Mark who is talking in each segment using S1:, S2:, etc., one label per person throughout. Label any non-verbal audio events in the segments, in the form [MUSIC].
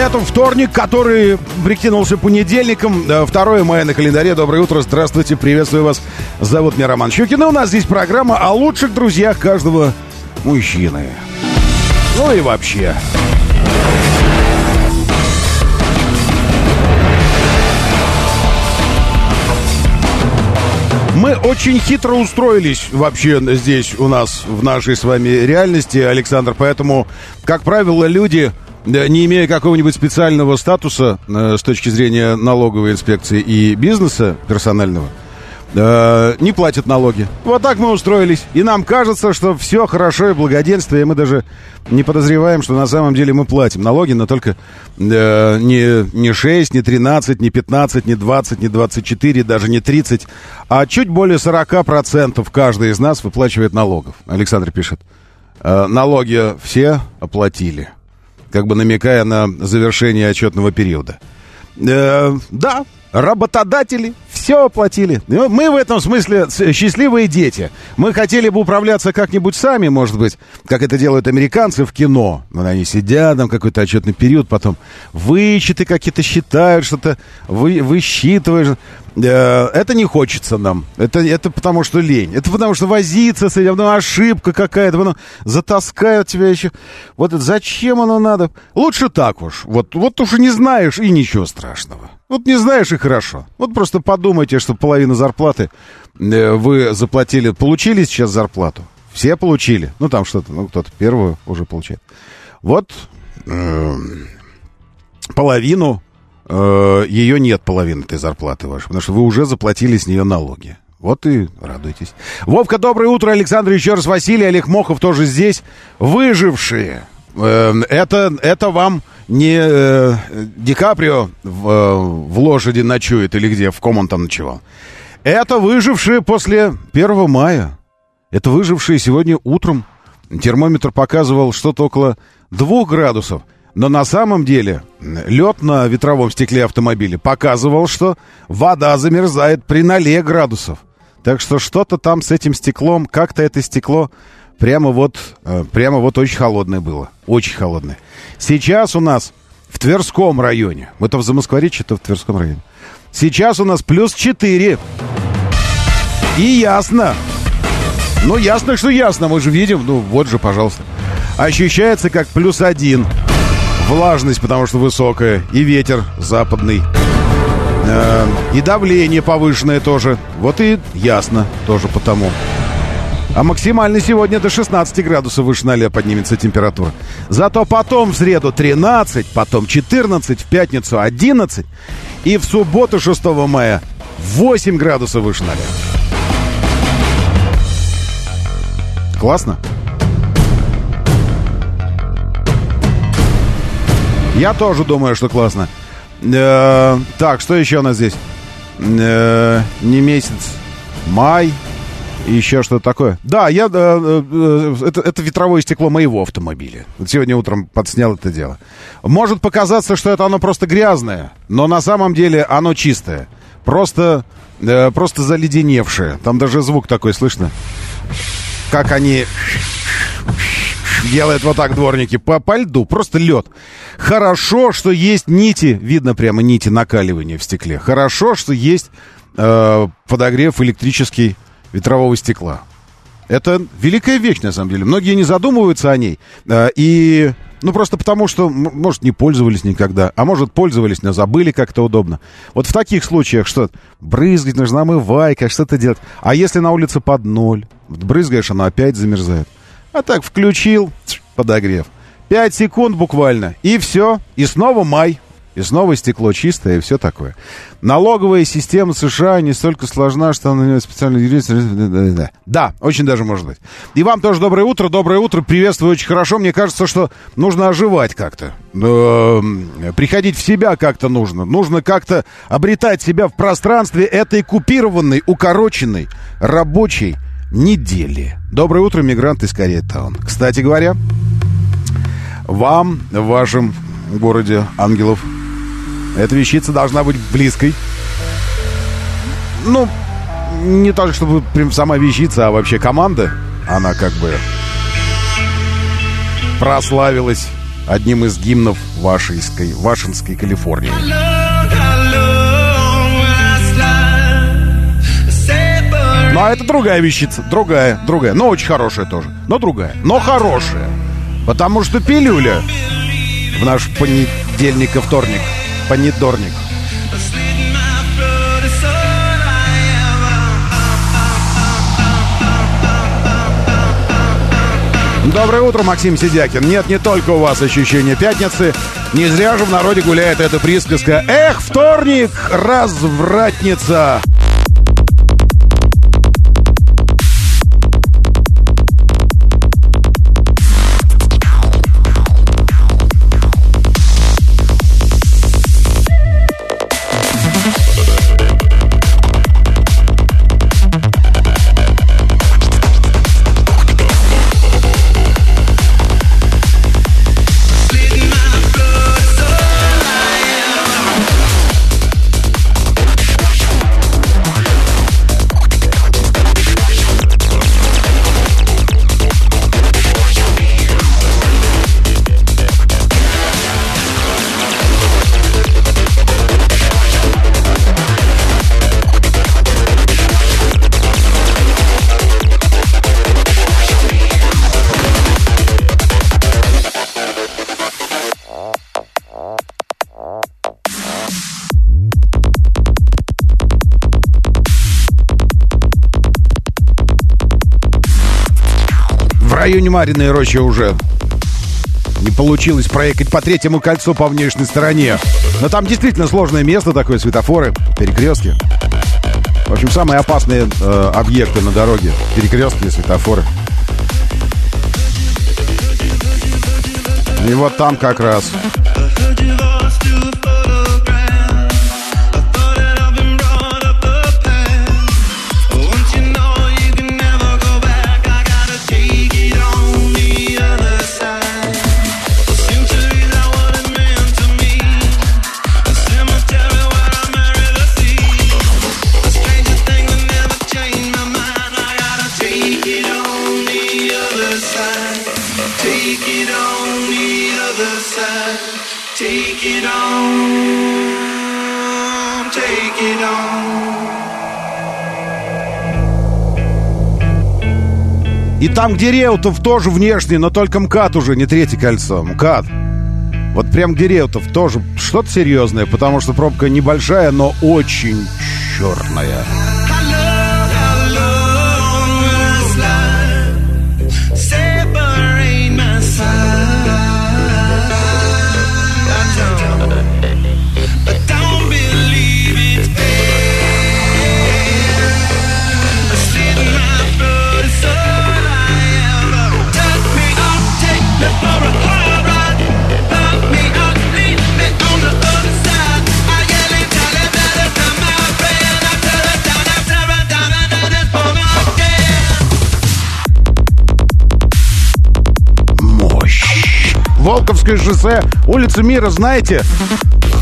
S1: Это вторник, который прикинулся понедельником. 2 мая на календаре. Доброе утро, здравствуйте, приветствую вас. Зовут меня Роман Щукин. И у нас здесь программа о лучших друзьях каждого мужчины. Ну и вообще. Мы очень хитро устроились вообще здесь у нас, в нашей с вами реальности, Александр. Поэтому, как правило, люди, не имея какого-нибудь специального статуса э, с точки зрения налоговой инспекции и бизнеса персонального, э, не платят налоги. Вот так мы устроились. И нам кажется, что все хорошо и благоденствие. И мы даже не подозреваем, что на самом деле мы платим налоги, но только э, не, не 6, не 13, не 15, не 20, не 24, даже не 30, а чуть более 40% каждый из нас выплачивает налогов. Александр пишет. Налоги все оплатили. Как бы намекая на завершение отчетного периода. Э, да, работодатели все оплатили. Мы в этом смысле счастливые дети. Мы хотели бы управляться как-нибудь сами, может быть, как это делают американцы в кино. Но они сидят, там какой-то отчетный период, потом вычеты какие-то считают, что-то вы, высчитываешь. Э, это не хочется нам. Это, это потому что лень. Это потому что возиться с этим, ну, ошибка какая-то, потом затаскают тебя еще. Вот зачем оно надо? Лучше так уж. Вот, вот уж не знаешь, и ничего страшного. Вот не знаешь, и хорошо. Вот просто подумайте, что половину зарплаты э, вы заплатили, получили сейчас зарплату. Все получили. Ну, там что-то, ну, кто-то первую уже получает. Вот э, половину э, ее нет, половины этой зарплаты вашей, потому что вы уже заплатили с нее налоги. Вот и радуйтесь. Вовка, доброе утро, Александр, еще раз Василий, Олег Мохов тоже здесь. Выжившие. Э, это, это вам не э, Ди Каприо в, э, в лошади ночует или где, в ком он там ночевал. Это выжившие после 1 мая. Это выжившие сегодня утром. Термометр показывал что-то около 2 градусов. Но на самом деле лед на ветровом стекле автомобиля показывал, что вода замерзает при 0 градусов. Так что что-то там с этим стеклом, как-то это стекло прямо вот, э, прямо вот очень холодное было. Очень холодное. Сейчас у нас в Тверском районе, это в Замоскворечье, это в Тверском районе. Сейчас у нас плюс 4. И ясно. Ну, ясно, что ясно. Мы же видим. Ну, вот же, пожалуйста. Ощущается как плюс один. Влажность, потому что высокая. И ветер западный. Э, и давление повышенное тоже. Вот и ясно тоже потому. А максимально сегодня до 16 градусов выше 0 поднимется температура. Зато потом в среду 13, потом 14, в пятницу 11 и в субботу 6 мая 8 градусов выше 0. Классно? Я тоже думаю, что классно. Э, так, что еще у нас здесь? Э, не месяц, май, и еще что-то такое. Да, я, э, э, это, это ветровое стекло моего автомобиля. Вот сегодня утром подснял это дело. Может показаться, что это оно просто грязное, но на самом деле оно чистое. Просто, э, просто заледеневшее. Там даже звук такой слышно. Как они делают вот так дворники по, по льду, просто лед. Хорошо, что есть нити, видно прямо нити накаливания в стекле. Хорошо, что есть э, подогрев электрический ветрового стекла. Это великая вещь, на самом деле. Многие не задумываются о ней. А, и, ну, просто потому, что, может, не пользовались никогда, а может, пользовались, но забыли как-то удобно. Вот в таких случаях что? Брызгать нужна омывайка, что-то делать. А если на улице под ноль? Брызгаешь, оно опять замерзает. А так включил, подогрев. Пять секунд буквально, и все. И снова май. И снова стекло чистое и все такое. Налоговая система США не столько сложна, что она специально юридически... Да, очень даже может быть. И вам тоже доброе утро, доброе утро, приветствую очень хорошо. Мне кажется, что нужно оживать как-то. Эм, приходить в себя как-то нужно. Нужно как-то обретать себя в пространстве этой купированной, укороченной, рабочей недели. Доброе утро, мигрант из Корейтаун. Кстати говоря, вам в вашем городе ангелов эта вещица должна быть близкой. Ну, не только чтобы прям сама вещица, а вообще команда. Она как бы прославилась одним из гимнов Вашинской, Вашинской Калифорнии. Ну, а это другая вещица, другая, другая, но очень хорошая тоже, но другая, но хорошая. Потому что пилюля в наш понедельник и вторник – понедорник. Доброе утро, Максим Сидякин. Нет, не только у вас ощущение пятницы. Не зря же в народе гуляет эта присказка. Эх, вторник, развратница! Районе Мариной Рощи уже не получилось проехать по третьему кольцу по внешней стороне. Но там действительно сложное место такое, светофоры, перекрестки. В общем, самые опасные э, объекты на дороге. Перекрестки и светофоры. И вот там как раз там, где Реутов, тоже внешний, но только МКАД уже, не третье кольцо. МКАД. Вот прям где Реутов тоже что-то серьезное, потому что пробка небольшая, но очень черная. Волковское шоссе, улица Мира, знаете?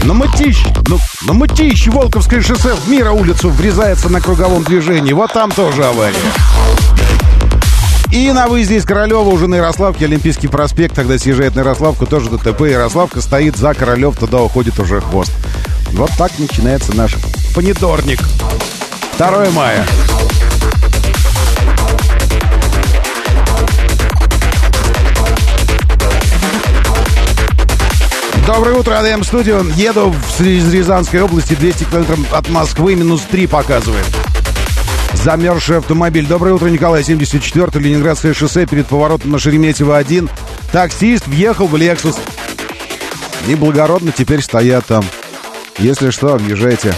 S1: На Мытищ, ну, на Мытищ, Волковское шоссе в Мира улицу врезается на круговом движении. Вот там тоже авария. И на выезде из Королева уже на Ярославке, Олимпийский проспект, тогда съезжает на Ярославку, тоже ДТП. Ярославка стоит за Королев, туда уходит уже хвост. Вот так начинается наш понедорник. 2 мая. Доброе утро, АДМ Студио. Еду из Рязанской области, 200 километров от Москвы, минус 3 показывает. Замерзший автомобиль. Доброе утро, Николай, 74 Ленинградское шоссе перед поворотом на Шереметьево 1. Таксист въехал в Лексус. И благородно теперь стоят там. Если что, объезжайте.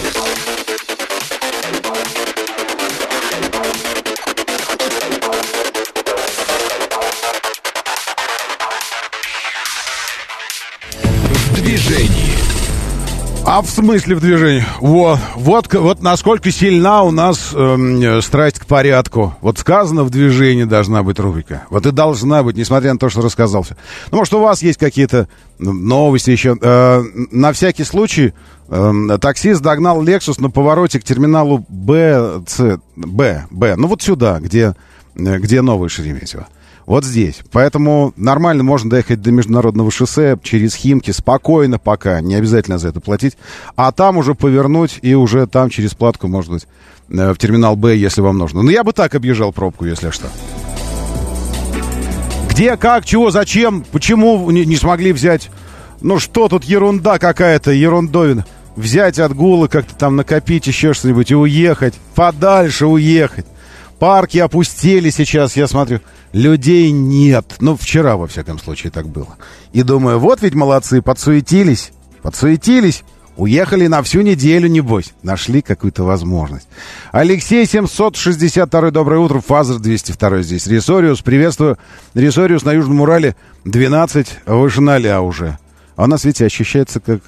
S1: А в смысле в движении? Вот, вот, вот насколько сильна у нас эм, страсть к порядку. Вот сказано, в движении должна быть рубрика. Вот и должна быть, несмотря на то, что рассказал все. Ну, может, у вас есть какие-то новости еще. Э, на всякий случай, э, таксист догнал Lexus на повороте к терминалу Б, Б, Б. Ну, вот сюда, где, э, где новый Шереметьево. Вот здесь. Поэтому нормально можно доехать до международного шоссе через Химки спокойно пока, не обязательно за это платить. А там уже повернуть и уже там через платку, может быть, э, в терминал Б, если вам нужно. Но я бы так объезжал пробку, если что. Где, как, чего, зачем, почему не, не смогли взять? Ну что тут ерунда какая-то, ерундовина. Взять отгулы, как-то там накопить еще что-нибудь и уехать. Подальше уехать. Парки опустели сейчас, я смотрю. Людей нет. Ну, вчера, во всяком случае, так было. И думаю, вот ведь молодцы, подсуетились. Подсуетились. Уехали на всю неделю, небось. Нашли какую-то возможность. Алексей 762, доброе утро. Фазер 202 здесь. Ресориус, приветствую. Ресориус на Южном Урале 12, выше 0 уже. А у нас, видите, ощущается как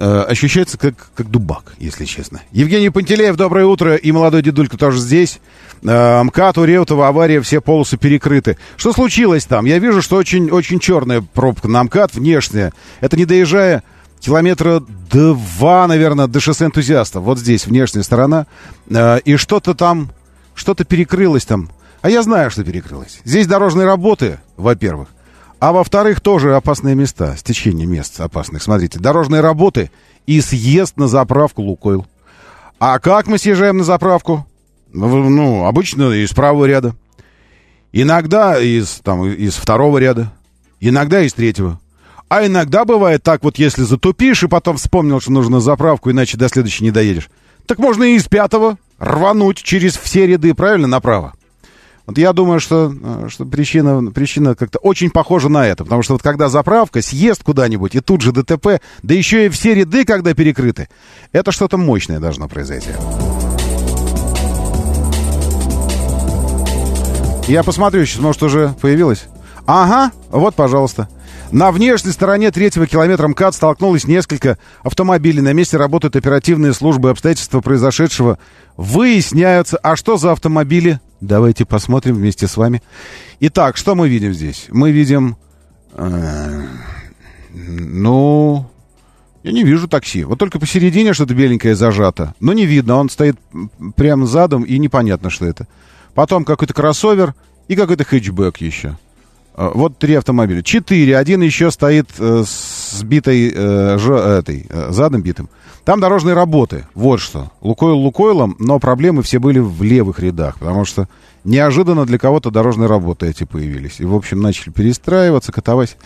S1: Э, ощущается как, как дубак, если честно. Евгений Пантелеев, доброе утро. И молодой дедулька тоже здесь. Э, МКАД, у Реутова авария, все полосы перекрыты. Что случилось там? Я вижу, что очень, очень черная пробка на МКАД, внешняя. Это не доезжая километра два, наверное, до шоссе энтузиастов. Вот здесь внешняя сторона. Э, и что-то там, что-то перекрылось там. А я знаю, что перекрылось. Здесь дорожные работы, во-первых. А во-вторых, тоже опасные места, стечение мест опасных. Смотрите, дорожные работы и съезд на заправку Лукойл. А как мы съезжаем на заправку? Ну, обычно из правого ряда. Иногда из, там, из второго ряда. Иногда из третьего. А иногда бывает так вот, если затупишь и потом вспомнил, что нужно заправку, иначе до следующей не доедешь. Так можно и из пятого рвануть через все ряды, правильно, направо. Вот я думаю, что, э, что причина, причина как-то очень похожа на это. Потому что вот когда заправка, съезд куда-нибудь, и тут же ДТП, да еще и все ряды, когда перекрыты, это что-то мощное должно произойти. Я посмотрю сейчас, может, уже появилось? Ага, вот, пожалуйста. На внешней стороне третьего километра МКАД столкнулось несколько автомобилей. На месте работают оперативные службы. Обстоятельства произошедшего выясняются. А что за автомобили? Давайте посмотрим вместе с вами. Итак, что мы видим здесь? Мы видим... Э, ну... Я не вижу такси. Вот только посередине что-то беленькое зажато. Но не видно. Он стоит прямо задом, и непонятно, что это. Потом какой-то кроссовер и какой-то хэтчбэк еще. Э, вот три автомобиля. Четыре. Один еще стоит э, с битой, э, ж, этой, э, задом битым. Там дорожные работы. Вот что. Лукойл Лукойлом, но проблемы все были в левых рядах, потому что неожиданно для кого-то дорожные работы эти появились. И, в общем, начали перестраиваться, катавать.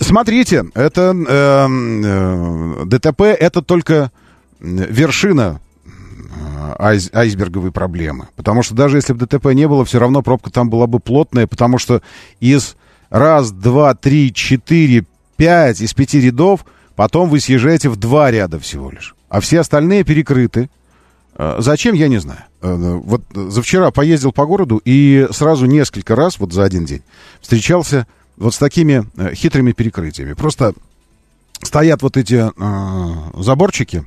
S1: Смотрите, это э, э, ДТП, это только вершина айс, айсберговой проблемы. Потому что даже если бы ДТП не было, все равно пробка там была бы плотная, потому что из раз, два, три, четыре, пять, из пяти рядов, потом вы съезжаете в два ряда всего лишь. А все остальные перекрыты. А, зачем, я не знаю. А, вот за вчера поездил по городу и сразу несколько раз, вот за один день, встречался вот с такими э, хитрыми перекрытиями. Просто стоят вот эти э, заборчики,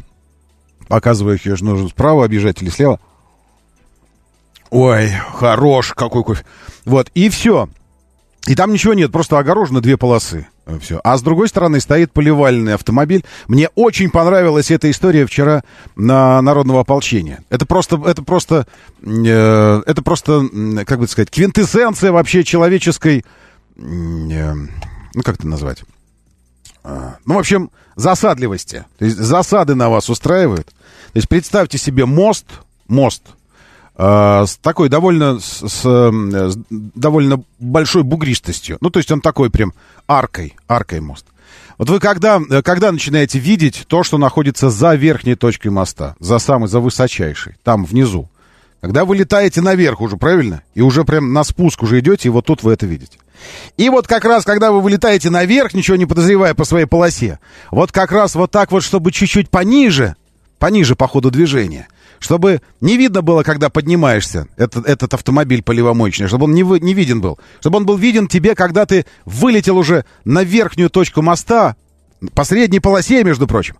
S1: показывая их, нужно справа объезжать или слева. Ой, хорош, какой кофе. Вот, и все. И там ничего нет, просто огорожено две полосы. Все. А с другой стороны стоит поливальный автомобиль. Мне очень понравилась эта история вчера на народного ополчения. Это просто, это просто, э, это просто, как бы сказать, квинтэссенция вообще человеческой, э, ну как это назвать? А, ну, в общем, засадливости. То есть засады на вас устраивают. То есть представьте себе мост, мост, э, с такой довольно, с, с, довольно большой бугристостью. Ну, то есть он такой прям аркой, аркой мост. Вот вы когда, когда начинаете видеть то, что находится за верхней точкой моста, за самой, за высочайшей, там внизу, когда вы летаете наверх уже, правильно? И уже прям на спуск уже идете, и вот тут вы это видите. И вот как раз, когда вы вылетаете наверх, ничего не подозревая по своей полосе, вот как раз вот так вот, чтобы чуть-чуть пониже, пониже по ходу движения, чтобы не видно было, когда поднимаешься, этот, этот автомобиль поливомоечный, чтобы он не, не виден был, чтобы он был виден тебе, когда ты вылетел уже на верхнюю точку моста, по средней полосе, между прочим,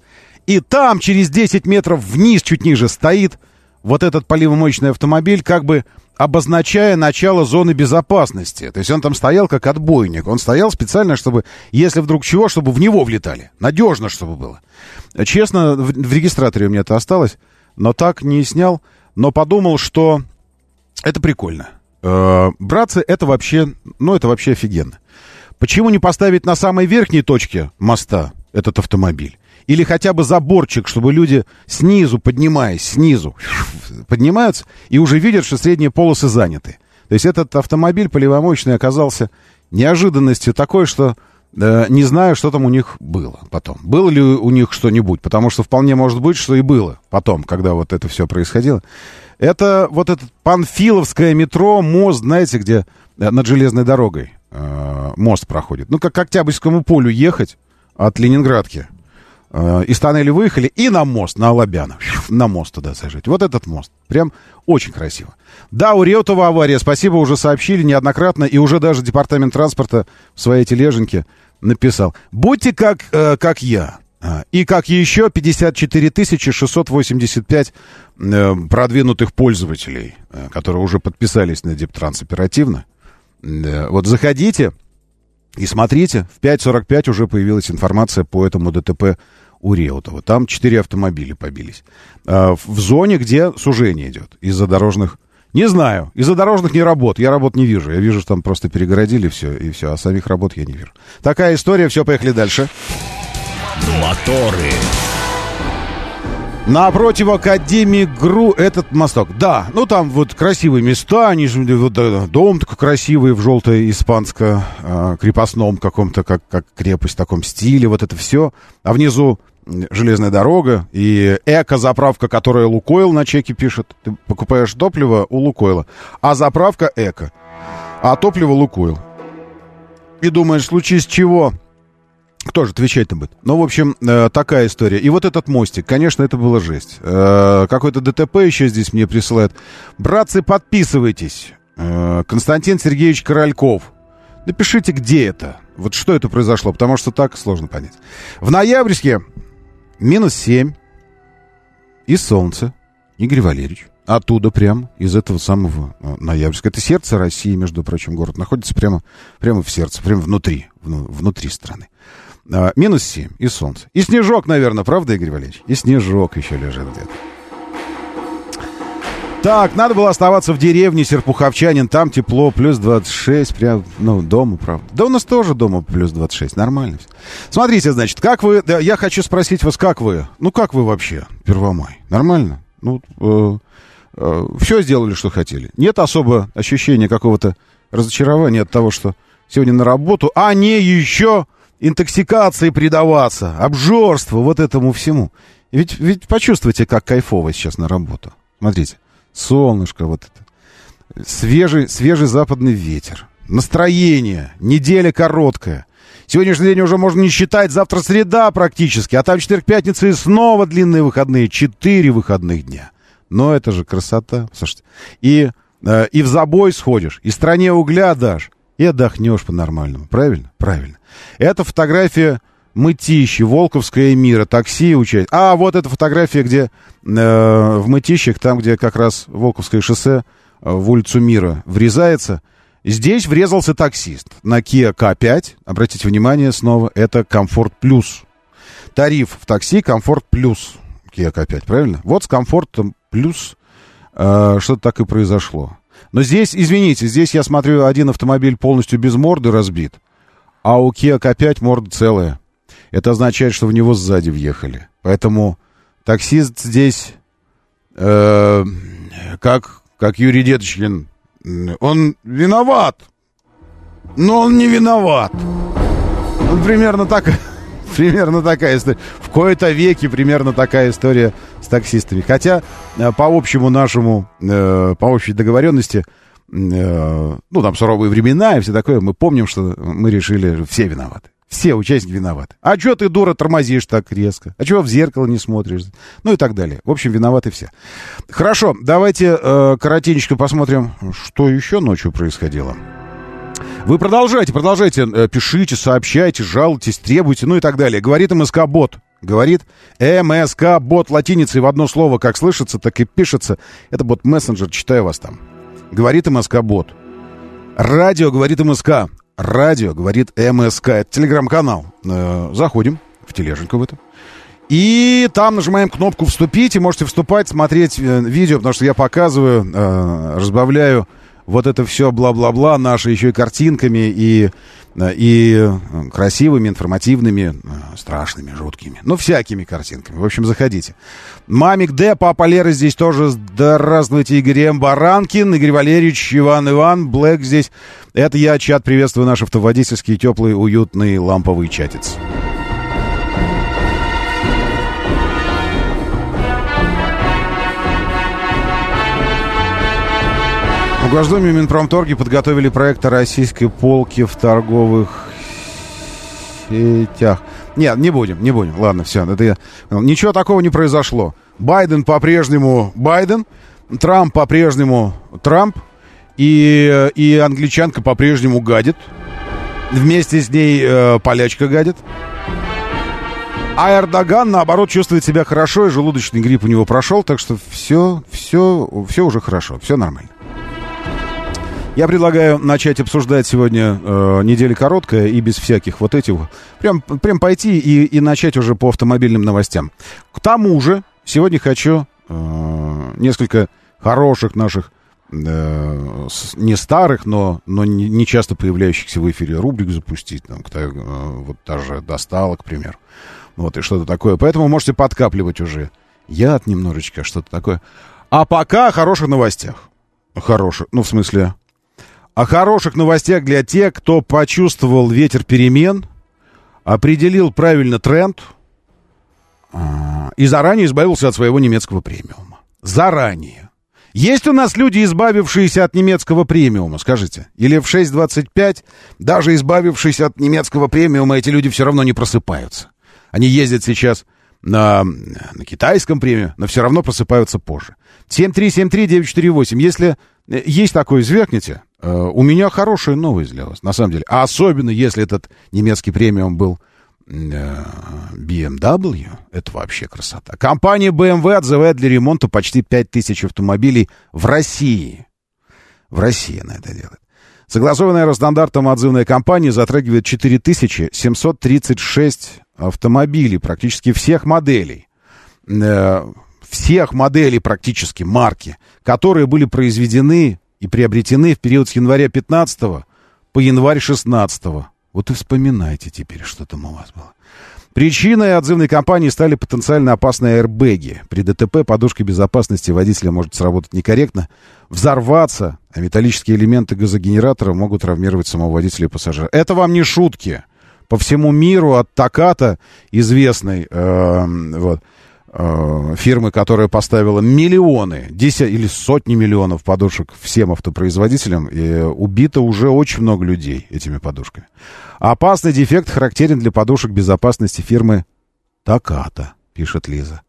S1: и там через 10 метров вниз, чуть ниже, стоит вот этот поливомоечный автомобиль, как бы обозначая начало зоны безопасности. То есть он там стоял как отбойник. Он стоял специально, чтобы, если вдруг чего, чтобы в него влетали. Надежно, чтобы было. Честно, в, в регистраторе у меня это осталось, но так не снял. Но подумал, что это прикольно. Э, братцы, это вообще, ну, это вообще офигенно. Почему не поставить на самой верхней точке моста этот автомобиль? Или хотя бы заборчик, чтобы люди снизу, поднимаясь, снизу, поднимаются и уже видят, что средние полосы заняты. То есть этот автомобиль поливомощный оказался неожиданностью такой, что э, не знаю, что там у них было потом. Было ли у них что-нибудь, потому что вполне может быть, что и было потом, когда вот это все происходило. Это вот этот Панфиловское метро, мост, знаете, где э, над железной дорогой э, мост проходит. Ну, как к Октябрьскому полю ехать от Ленинградки. Э, из тоннеля выехали и на мост, на Алабяна. На мост туда зажить. Вот этот мост. Прям очень красиво. Да, у Реутова авария. Спасибо, уже сообщили неоднократно. И уже даже департамент транспорта в своей тележеньке написал. Будьте как, э, как я. А, и как еще 54 685 э, продвинутых пользователей, э, которые уже подписались на Дептранс оперативно. Э, вот заходите и смотрите, в 5.45 уже появилась информация по этому ДТП у Реутова. Там четыре автомобиля побились. А, в зоне, где сужение идет из-за дорожных... Не знаю, из-за дорожных не работ. Я работ не вижу. Я вижу, что там просто перегородили все, и все. А самих работ я не вижу. Такая история. Все, поехали дальше.
S2: Моторы.
S1: Напротив Академии ГРУ этот мосток. Да, ну там вот красивые места, они же, вот, дом такой красивый в желтой испанско э, крепостном каком-то, как, как крепость в таком стиле, вот это все. А внизу железная дорога и эко-заправка, которая Лукойл на чеке пишет. Ты покупаешь топливо у Лукойла, а заправка эко, а топливо Лукойл. И думаешь, в случае с чего кто же отвечать-то будет? Ну, в общем, э, такая история. И вот этот мостик, конечно, это была жесть. Э, какой-то ДТП еще здесь мне присылают. Братцы, подписывайтесь. Э, Константин Сергеевич Корольков. Напишите, где это. Вот что это произошло, потому что так сложно понять. В ноябрьске минус 7 и солнце. Игорь Валерьевич. Оттуда прям, из этого самого Ноябрьска. Это сердце России, между прочим, город находится прямо, прямо в сердце, прямо внутри, внутри страны. А, минус 7 и солнце. И снежок, наверное, правда, Игорь Валерьевич? И снежок еще лежит где-то. Так, надо было оставаться в деревне Серпуховчанин, там тепло, плюс 26, прям, ну, дома, правда. Да у нас тоже дома плюс 26, нормально. Смотрите, значит, как вы, да, я хочу спросить вас, как вы, ну, как вы вообще, Первомай, нормально? Ну, э, э, все сделали, что хотели. Нет особо ощущения какого-то разочарования от того, что сегодня на работу, а не еще интоксикации предаваться, обжорству, вот этому всему. Ведь, ведь почувствуйте, как кайфово сейчас на работу. Смотрите, солнышко вот это, свежий, свежий западный ветер, настроение, неделя короткая. Сегодняшний день уже можно не считать, завтра среда практически, а там четверг, пятница и снова длинные выходные, четыре выходных дня. Но это же красота, слушайте. И, э, и в забой сходишь, и стране угля дашь, и отдохнешь по-нормальному. Правильно? Правильно. Это фотография Мытищи, Волковская мира, такси учать. А, вот эта фотография, где э, в Мытищах, там, где как раз Волковское шоссе э, в улицу Мира врезается. Здесь врезался таксист на Kia K5. Обратите внимание снова, это Комфорт Плюс. Тариф в такси Комфорт Плюс. Kia K5, правильно? Вот с Комфортом Плюс э, что-то так и произошло. Но здесь, извините, здесь я смотрю, один автомобиль полностью без морды разбит, а у Kia K5 морда целая. Это означает, что в него сзади въехали. Поэтому таксист здесь, э, как, как Юрий Деточкин, он виноват, но он не виноват. Вот примерно так, [LAUGHS] примерно такая история. В кои-то веке примерно такая история таксистами. Хотя э, по общему нашему, э, по общей договоренности, э, ну, там суровые времена и все такое, мы помним, что мы решили, все виноваты. Все участники виноваты. А что ты, дура, тормозишь так резко? А чего в зеркало не смотришь? Ну и так далее. В общем, виноваты все. Хорошо, давайте э, коротенько посмотрим, что еще ночью происходило. Вы продолжайте, продолжайте, э, пишите, сообщайте, жалуйтесь, требуйте, ну и так далее. Говорит МСК-бот. Говорит МСК-бот латиницей в одно слово, как слышится, так и пишется. Это бот-мессенджер, читаю вас там. Говорит МСК-бот. Радио говорит МСК. Радио говорит МСК. Это телеграм-канал. Э, заходим в тележеньку в эту. И там нажимаем кнопку «Вступить», и можете вступать, смотреть э, видео, потому что я показываю, э, разбавляю вот это все бла-бла-бла, наши еще и картинками, и, э, и красивыми, информативными, э, страшными, жуткими. Ну, всякими картинками. В общем, заходите. Мамик Д, папа Лера здесь тоже. Здравствуйте, Игорь М. Баранкин, Игорь Валерьевич, Иван Иван, Блэк здесь. Это я, чат, приветствую наш автоводительский, теплый, уютный, ламповый чатец. Госдуме Минпромторги подготовили проект о российской полке в торговых сетях. Нет, не будем, не будем. Ладно, все, это я... Ничего такого не произошло. Байден по-прежнему Байден, Трамп по-прежнему Трамп, и, и англичанка по-прежнему гадит. Вместе с ней э, полячка гадит. А Эрдоган, наоборот, чувствует себя хорошо, и желудочный грипп у него прошел, так что все, все, все уже хорошо, все нормально. Я предлагаю начать обсуждать сегодня э, неделя короткая и без всяких вот этих. Прям, прям пойти и, и начать уже по автомобильным новостям. К тому же, сегодня хочу э, несколько хороших наших, э, не старых, но, но не, часто появляющихся в эфире рубрик запустить. Там, э, вот та же достала, к примеру. Вот, и что-то такое. Поэтому можете подкапливать уже. Яд немножечко, что-то такое. А пока о хороших новостях. Хороших, ну, в смысле, о хороших новостях для тех, кто почувствовал ветер перемен, определил правильно тренд а, и заранее избавился от своего немецкого премиума. Заранее. Есть у нас люди, избавившиеся от немецкого премиума, скажите? Или в 6.25, даже избавившись от немецкого премиума, эти люди все равно не просыпаются. Они ездят сейчас на, на китайском премиуме, но все равно просыпаются позже. 7373948. Если э, есть такое, звякните. Э, у меня хорошая новость для вас, на самом деле. А особенно, если этот немецкий премиум был э, BMW, это вообще красота. Компания BMW отзывает для ремонта почти 5000 автомобилей в России. В России она это делает. Согласованная Росстандартом отзывная компания затрагивает 4736 автомобилей, практически всех моделей. Э, всех моделей практически марки, которые были произведены и приобретены в период с января 15 по январь 16 -го. Вот и вспоминайте теперь, что там у вас было. Причиной отзывной кампании стали потенциально опасные аэрбэги. При ДТП подушка безопасности водителя может сработать некорректно, взорваться, а металлические элементы газогенератора могут травмировать самого водителя и пассажира. Это вам не шутки. По всему миру от Таката, известной, э, вот, фирмы, которая поставила миллионы, десять или сотни миллионов подушек всем автопроизводителям, и убито уже очень много людей этими подушками. Опасный дефект характерен для подушек безопасности фирмы Таката, пишет Лиза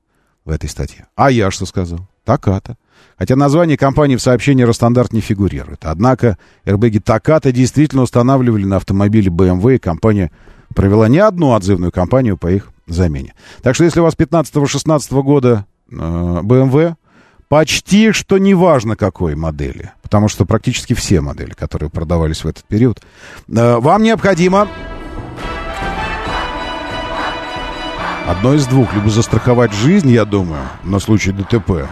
S1: в этой статье. А я что сказал? Таката. Хотя название компании в сообщении Ростандарт не фигурирует. Однако эрбеги Таката действительно устанавливали на автомобиле BMW, и компания провела не одну отзывную кампанию по их замене. Так что если у вас 15-16 года э, BMW, почти что неважно какой модели, потому что практически все модели, которые продавались в этот период, э, вам необходимо одно из двух. Либо застраховать жизнь, я думаю, на случай ДТП,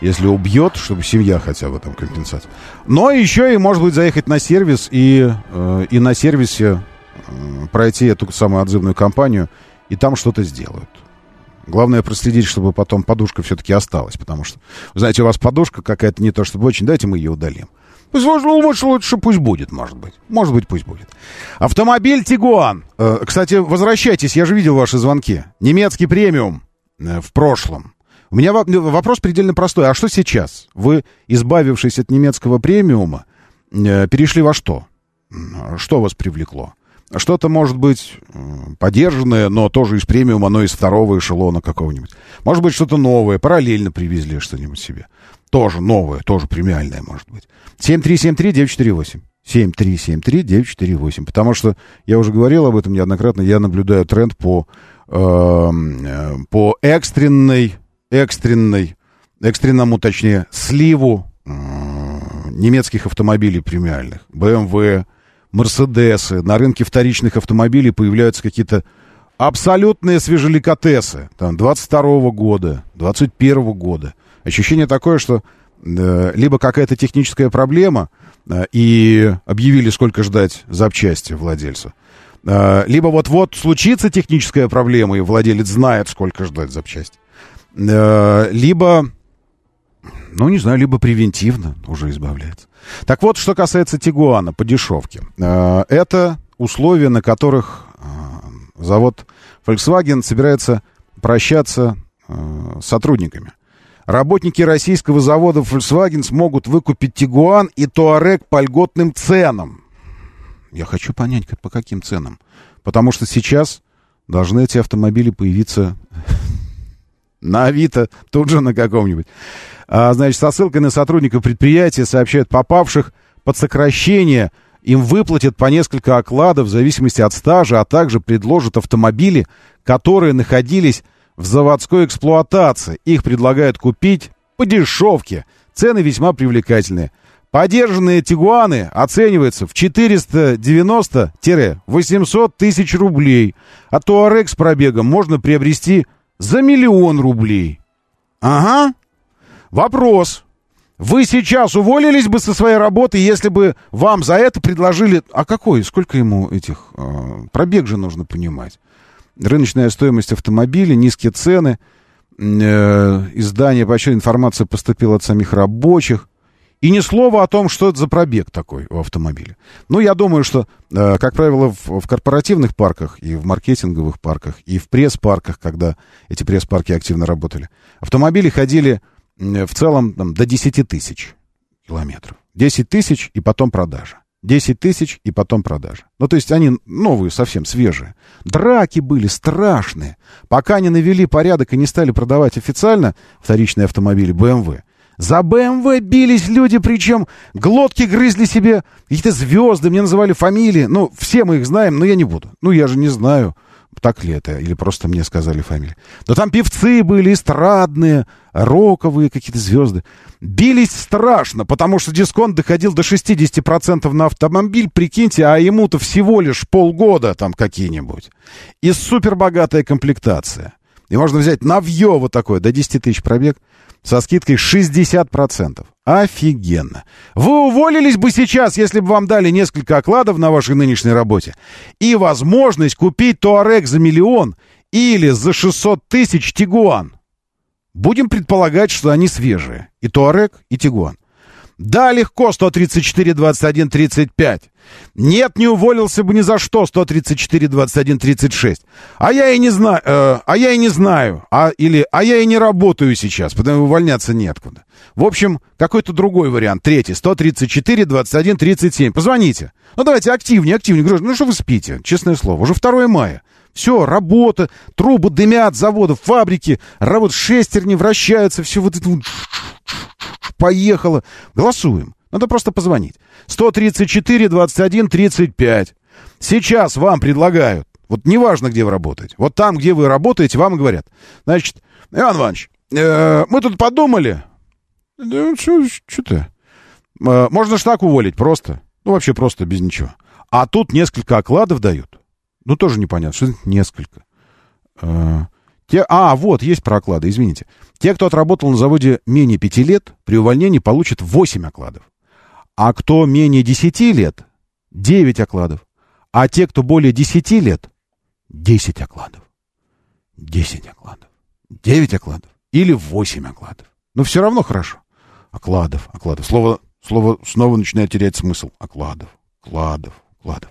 S1: если убьет, чтобы семья хотя бы там компенсация. Но еще и, может быть, заехать на сервис и, э, и на сервисе э, пройти эту самую отзывную кампанию и там что-то сделают. Главное проследить, чтобы потом подушка все-таки осталась, потому что, знаете, у вас подушка какая-то не то чтобы очень, дайте мы ее удалим. Пусть лучше, лучше пусть будет, может быть. Может быть, пусть будет. Автомобиль Тигуан. Э, кстати, возвращайтесь, я же видел ваши звонки. Немецкий премиум э, в прошлом. У меня вопрос предельно простой. А что сейчас? Вы, избавившись от немецкого премиума, э, перешли во что? Что вас привлекло? Что-то, может быть, подержанное, но тоже из премиума, но из второго эшелона какого-нибудь. Может быть, что-то новое, параллельно привезли что-нибудь себе. Тоже новое, тоже премиальное, может быть. 7373948. 7373948. Потому что, я уже говорил об этом неоднократно, я наблюдаю тренд по, э, по экстренной, экстренной, экстренному, точнее, сливу э, немецких автомобилей премиальных. BMW, Мерседесы, на рынке вторичных автомобилей появляются какие-то абсолютные свежеликотесы. Там, 22 -го года, 21 -го года. Ощущение такое, что э, либо какая-то техническая проблема, э, и объявили, сколько ждать запчасти владельцу, э, либо вот-вот случится техническая проблема, и владелец знает, сколько ждать запчасти. Э, либо, ну, не знаю, либо превентивно уже избавляется. Так вот, что касается Тигуана по дешевке. Э, это условия, на которых э, завод Volkswagen собирается прощаться э, с сотрудниками. Работники российского завода Volkswagen смогут выкупить Тигуан и Туарек по льготным ценам. Я хочу понять, по каким ценам. Потому что сейчас должны эти автомобили появиться на Авито, тут же на каком-нибудь. А, значит, со ссылкой на сотрудников предприятия сообщают попавших под сокращение. Им выплатят по несколько окладов в зависимости от стажа, а также предложат автомобили, которые находились в заводской эксплуатации. Их предлагают купить по дешевке. Цены весьма привлекательные. Подержанные Тигуаны оцениваются в 490-800 тысяч рублей. А Туарек с пробегом можно приобрести за миллион рублей. Ага. Вопрос. Вы сейчас уволились бы со своей работы, если бы вам за это предложили... А какой? Сколько ему этих... Э, пробег же нужно понимать. Рыночная стоимость автомобиля, низкие цены, э, издание, вообще информация поступила от самих рабочих. И ни слова о том, что это за пробег такой у автомобиля. Ну, я думаю, что, э, как правило, в, в корпоративных парках и в маркетинговых парках, и в пресс-парках, когда эти пресс-парки активно работали, автомобили ходили э, в целом там, до 10 тысяч километров. 10 тысяч и потом продажа. 10 тысяч и потом продажа. Ну, то есть они новые, совсем свежие. Драки были страшные. Пока не навели порядок и не стали продавать официально вторичные автомобили BMW, за БМВ бились люди, причем глотки грызли себе какие-то звезды, мне называли фамилии. Ну, все мы их знаем, но я не буду. Ну, я же не знаю, так ли это, или просто мне сказали фамилии. Но там певцы были эстрадные, роковые какие-то звезды. Бились страшно, потому что дисконт доходил до 60% на автомобиль, прикиньте, а ему-то всего лишь полгода там какие-нибудь. И супербогатая комплектация. И можно взять навье вот такое, до 10 тысяч пробег – со скидкой 60%. Офигенно. Вы уволились бы сейчас, если бы вам дали несколько окладов на вашей нынешней работе и возможность купить Туарек за миллион или за 600 тысяч Тигуан. Будем предполагать, что они свежие. И Туарек, и Тигуан. Да, легко, 134, 21, 35. Нет, не уволился бы ни за что, 134, 21, 36. А я и не знаю, э, а я и не знаю, а, или, а я и не работаю сейчас, потому увольняться неоткуда. В общем, какой-то другой вариант, третий, 134, 21, 37. Позвоните. Ну, давайте активнее, активнее. Говорю, ну, что вы спите, честное слово, уже 2 мая. Все, работа, трубы дымят, заводы, фабрики, работают, шестерни вращаются, все вот это вот поехало. Голосуем. Надо просто позвонить. 134 21 35. Сейчас вам предлагают, вот неважно, где вы работаете, вот там, где вы работаете, вам говорят, значит, Иван Иванович, э, мы тут подумали. Да что ты? Э, можно ж так уволить, просто. Ну, вообще просто, без ничего. А тут несколько окладов дают. Ну, тоже непонятно, что несколько. Э, те, а, вот, есть про оклады, извините. Те, кто отработал на заводе менее пяти лет, при увольнении получат 8 окладов. А кто менее 10 лет, 9 окладов. А те, кто более 10 лет, 10 окладов. 10 окладов. 9 окладов. Или 8 окладов. Но все равно хорошо. Окладов, окладов. Слово, слово снова начинает терять смысл. Окладов, окладов, окладов.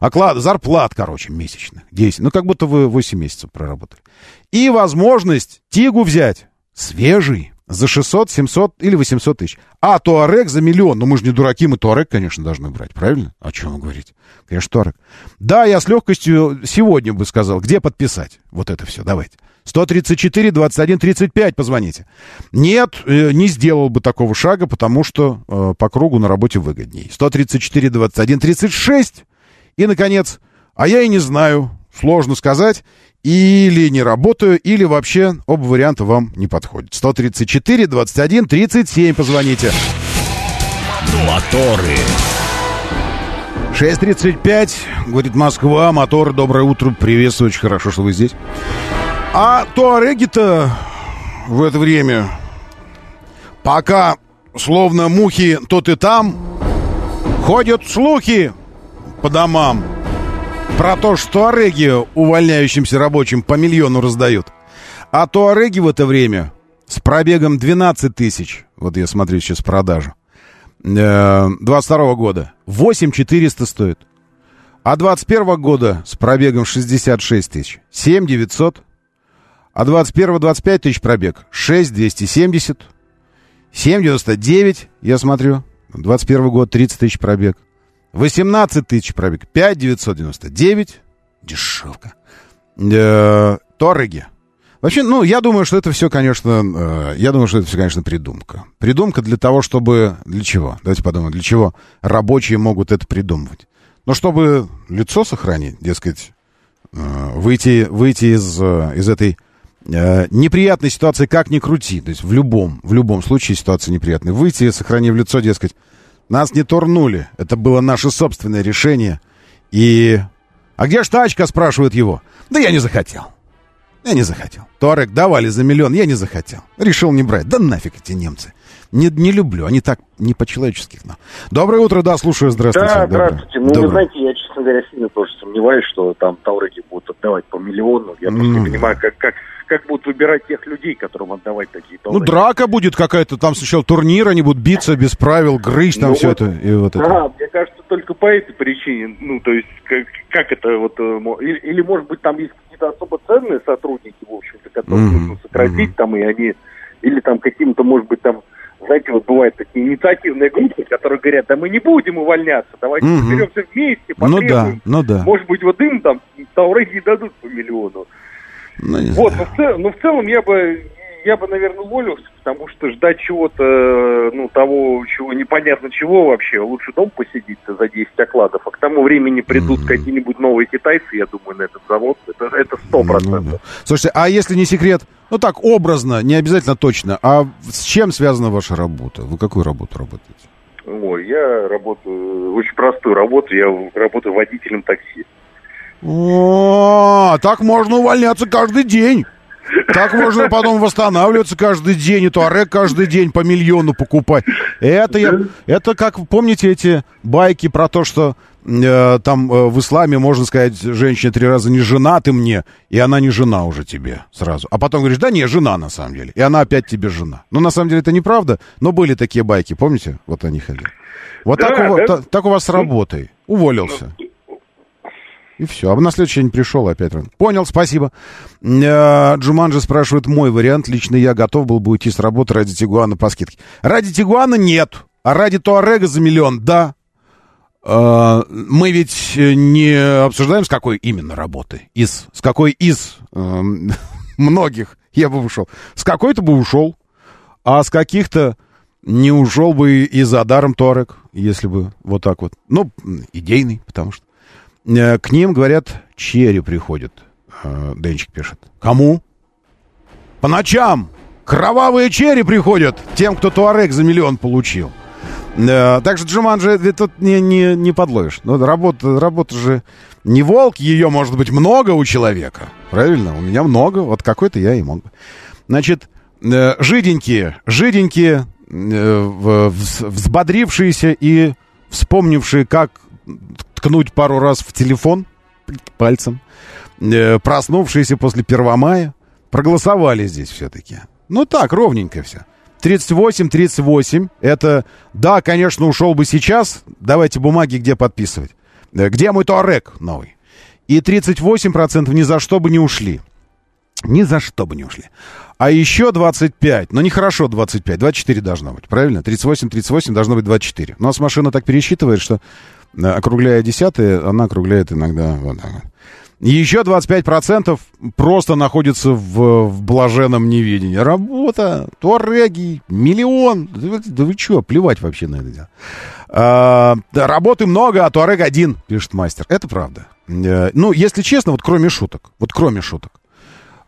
S1: Оклад, зарплат, короче, месячных. 10. Ну, как будто вы 8 месяцев проработали. И возможность Тигу взять. Свежий, за 600, 700 или 800 тысяч. А Туарек за миллион. Ну, мы же не дураки, мы Туарек, конечно, должны брать, правильно? О чем вы говорите? Конечно, Туарек. Да, я с легкостью сегодня бы сказал, где подписать. Вот это все, давайте. 134, 21, 35 позвоните. Нет, э, не сделал бы такого шага, потому что э, по кругу на работе выгодней. 134, 21, 36. И, наконец, а я и не знаю, сложно сказать, или не работаю, или вообще оба варианта вам не подходят. 134, 21, 37 позвоните.
S2: Моторы.
S1: 6.35, говорит Москва, моторы, доброе утро, приветствую, очень хорошо, что вы здесь. А туареги-то в это время, пока словно мухи тут и там, ходят слухи по домам про то, что туареги увольняющимся рабочим по миллиону раздают. А туареги в это время с пробегом 12 тысяч, вот я смотрю сейчас продажу, 22 года, 8 400 стоит. А 21 года с пробегом 66 тысяч, 7 900. А 21-25 тысяч пробег. 6 270. 7 99, я смотрю. 21 год 30 тысяч пробег. 18 тысяч пробег. 5 999. Дешевка. Э, Торреги. Вообще, ну, я думаю, что это все, конечно, э, я думаю, что это все, конечно, придумка. Придумка для того, чтобы... Для чего? Давайте подумаем, для чего рабочие могут это придумывать. Ну, чтобы лицо сохранить, дескать, э, выйти, выйти из, э, из этой э, неприятной ситуации, как ни крути. То есть в любом, в любом случае ситуация неприятная. Выйти, сохранив лицо, дескать, нас не турнули. Это было наше собственное решение. И... А где ж тачка, спрашивают его. Да я не захотел. Я не захотел. Туарек давали за миллион, я не захотел. Решил не брать. Да нафиг эти немцы. Не, не люблю, они так не по-человечески. Но. Доброе утро, да, слушаю, здравствуйте.
S3: Да, здравствуйте. Ну, Доброе. вы знаете, я, честно говоря, сильно тоже сомневаюсь, что там Тауреги будут отдавать по миллиону. Я просто mm. не понимаю, как, как, как будут выбирать тех людей, которым отдавать такие
S1: Тауреги. Ну, драка будет какая-то, там сначала турнир, они будут биться без правил, грызть там ну, все вот, это. И вот
S3: да, это. мне кажется, только по этой причине, ну, то есть, как, как это вот, э, или, или, может быть, там есть какие-то особо ценные сотрудники, в общем-то, которых mm-hmm. нужно сократить mm-hmm. там, и они, или там каким-то, может быть, там знаете, вот бывают такие инициативные группы, которые говорят, да мы не будем увольняться, давайте угу. соберемся вместе,
S1: потребуем. Ну да, ну да.
S3: Может быть, вот им там Тауреги дадут по миллиону. Ну, вот, но в, целом, но в целом я бы, я бы, наверное, уволился, потому что ждать чего-то, ну, того, чего непонятно чего вообще, лучше дом посидеть за 10 окладов, а к тому времени придут mm-hmm. какие-нибудь новые китайцы, я думаю, на этот завод, это сто процентов. Ну, да.
S1: Слушайте, а если не секрет, ну так, образно, не обязательно точно, а с чем связана ваша работа? Вы какую работу работаете?
S3: Ой, я работаю, очень простую работу, я работаю водителем такси.
S1: О, так можно увольняться каждый день. Так можно потом восстанавливаться каждый день, и туарек каждый день по миллиону покупать. Это, я, это как, помните эти байки про то, что э, там э, в исламе, можно сказать, женщина три раза не жена ты мне, и она не жена уже тебе сразу. А потом говоришь, да не, жена на самом деле. И она опять тебе жена. Ну, на самом деле, это неправда, но были такие байки, помните? Вот они ходили. Вот да, так, у, та, так у вас с работой. Уволился. И все. А на следующий день пришел опять. Понял, спасибо. Э, Джуманджи спрашивает мой вариант. Лично я готов был бы уйти с работы ради Тигуана по скидке. Ради Тигуана нет. А ради Туарега за миллион, да. Uh, мы ведь не обсуждаем, с какой именно работы. Из, с какой из uh, [LAUGHS] многих я бы ушел. С какой-то бы ушел. А с каких-то не ушел бы и за даром Туарек, если бы вот так вот. Ну, идейный, потому что. Uh, к ним, говорят, черри приходят. Uh, Денчик пишет. Кому? По ночам. Кровавые черри приходят тем, кто Туарек за миллион получил. Да, так что Джуманджи тут не, не, не подловишь. Но работа, работа же не волк, ее может быть много у человека. Правильно? У меня много, вот какой-то я и мог бы. Значит, э, жиденькие, жиденькие, э, взбодрившиеся и вспомнившие, как ткнуть пару раз в телефон пальцем, э, проснувшиеся после Первомая, проголосовали здесь все-таки. Ну так, ровненько все. 38-38. Это, да, конечно, ушел бы сейчас. Давайте бумаги где подписывать. Э, где мой Туарек новый? И 38% ни за что бы не ушли. Ни за что бы не ушли. А еще 25, но нехорошо 25, 24 должно быть, правильно? 38, 38 должно быть 24. У нас машина так пересчитывает, что округляя десятые, она округляет иногда вот так вот. Еще 25% просто находится в, в блаженном неведении. Работа, туареги, миллион. Да, да вы что, плевать вообще на это дело. А, работы много, а туарег один, пишет мастер. Это правда. А, ну, если честно, вот кроме шуток, вот кроме шуток.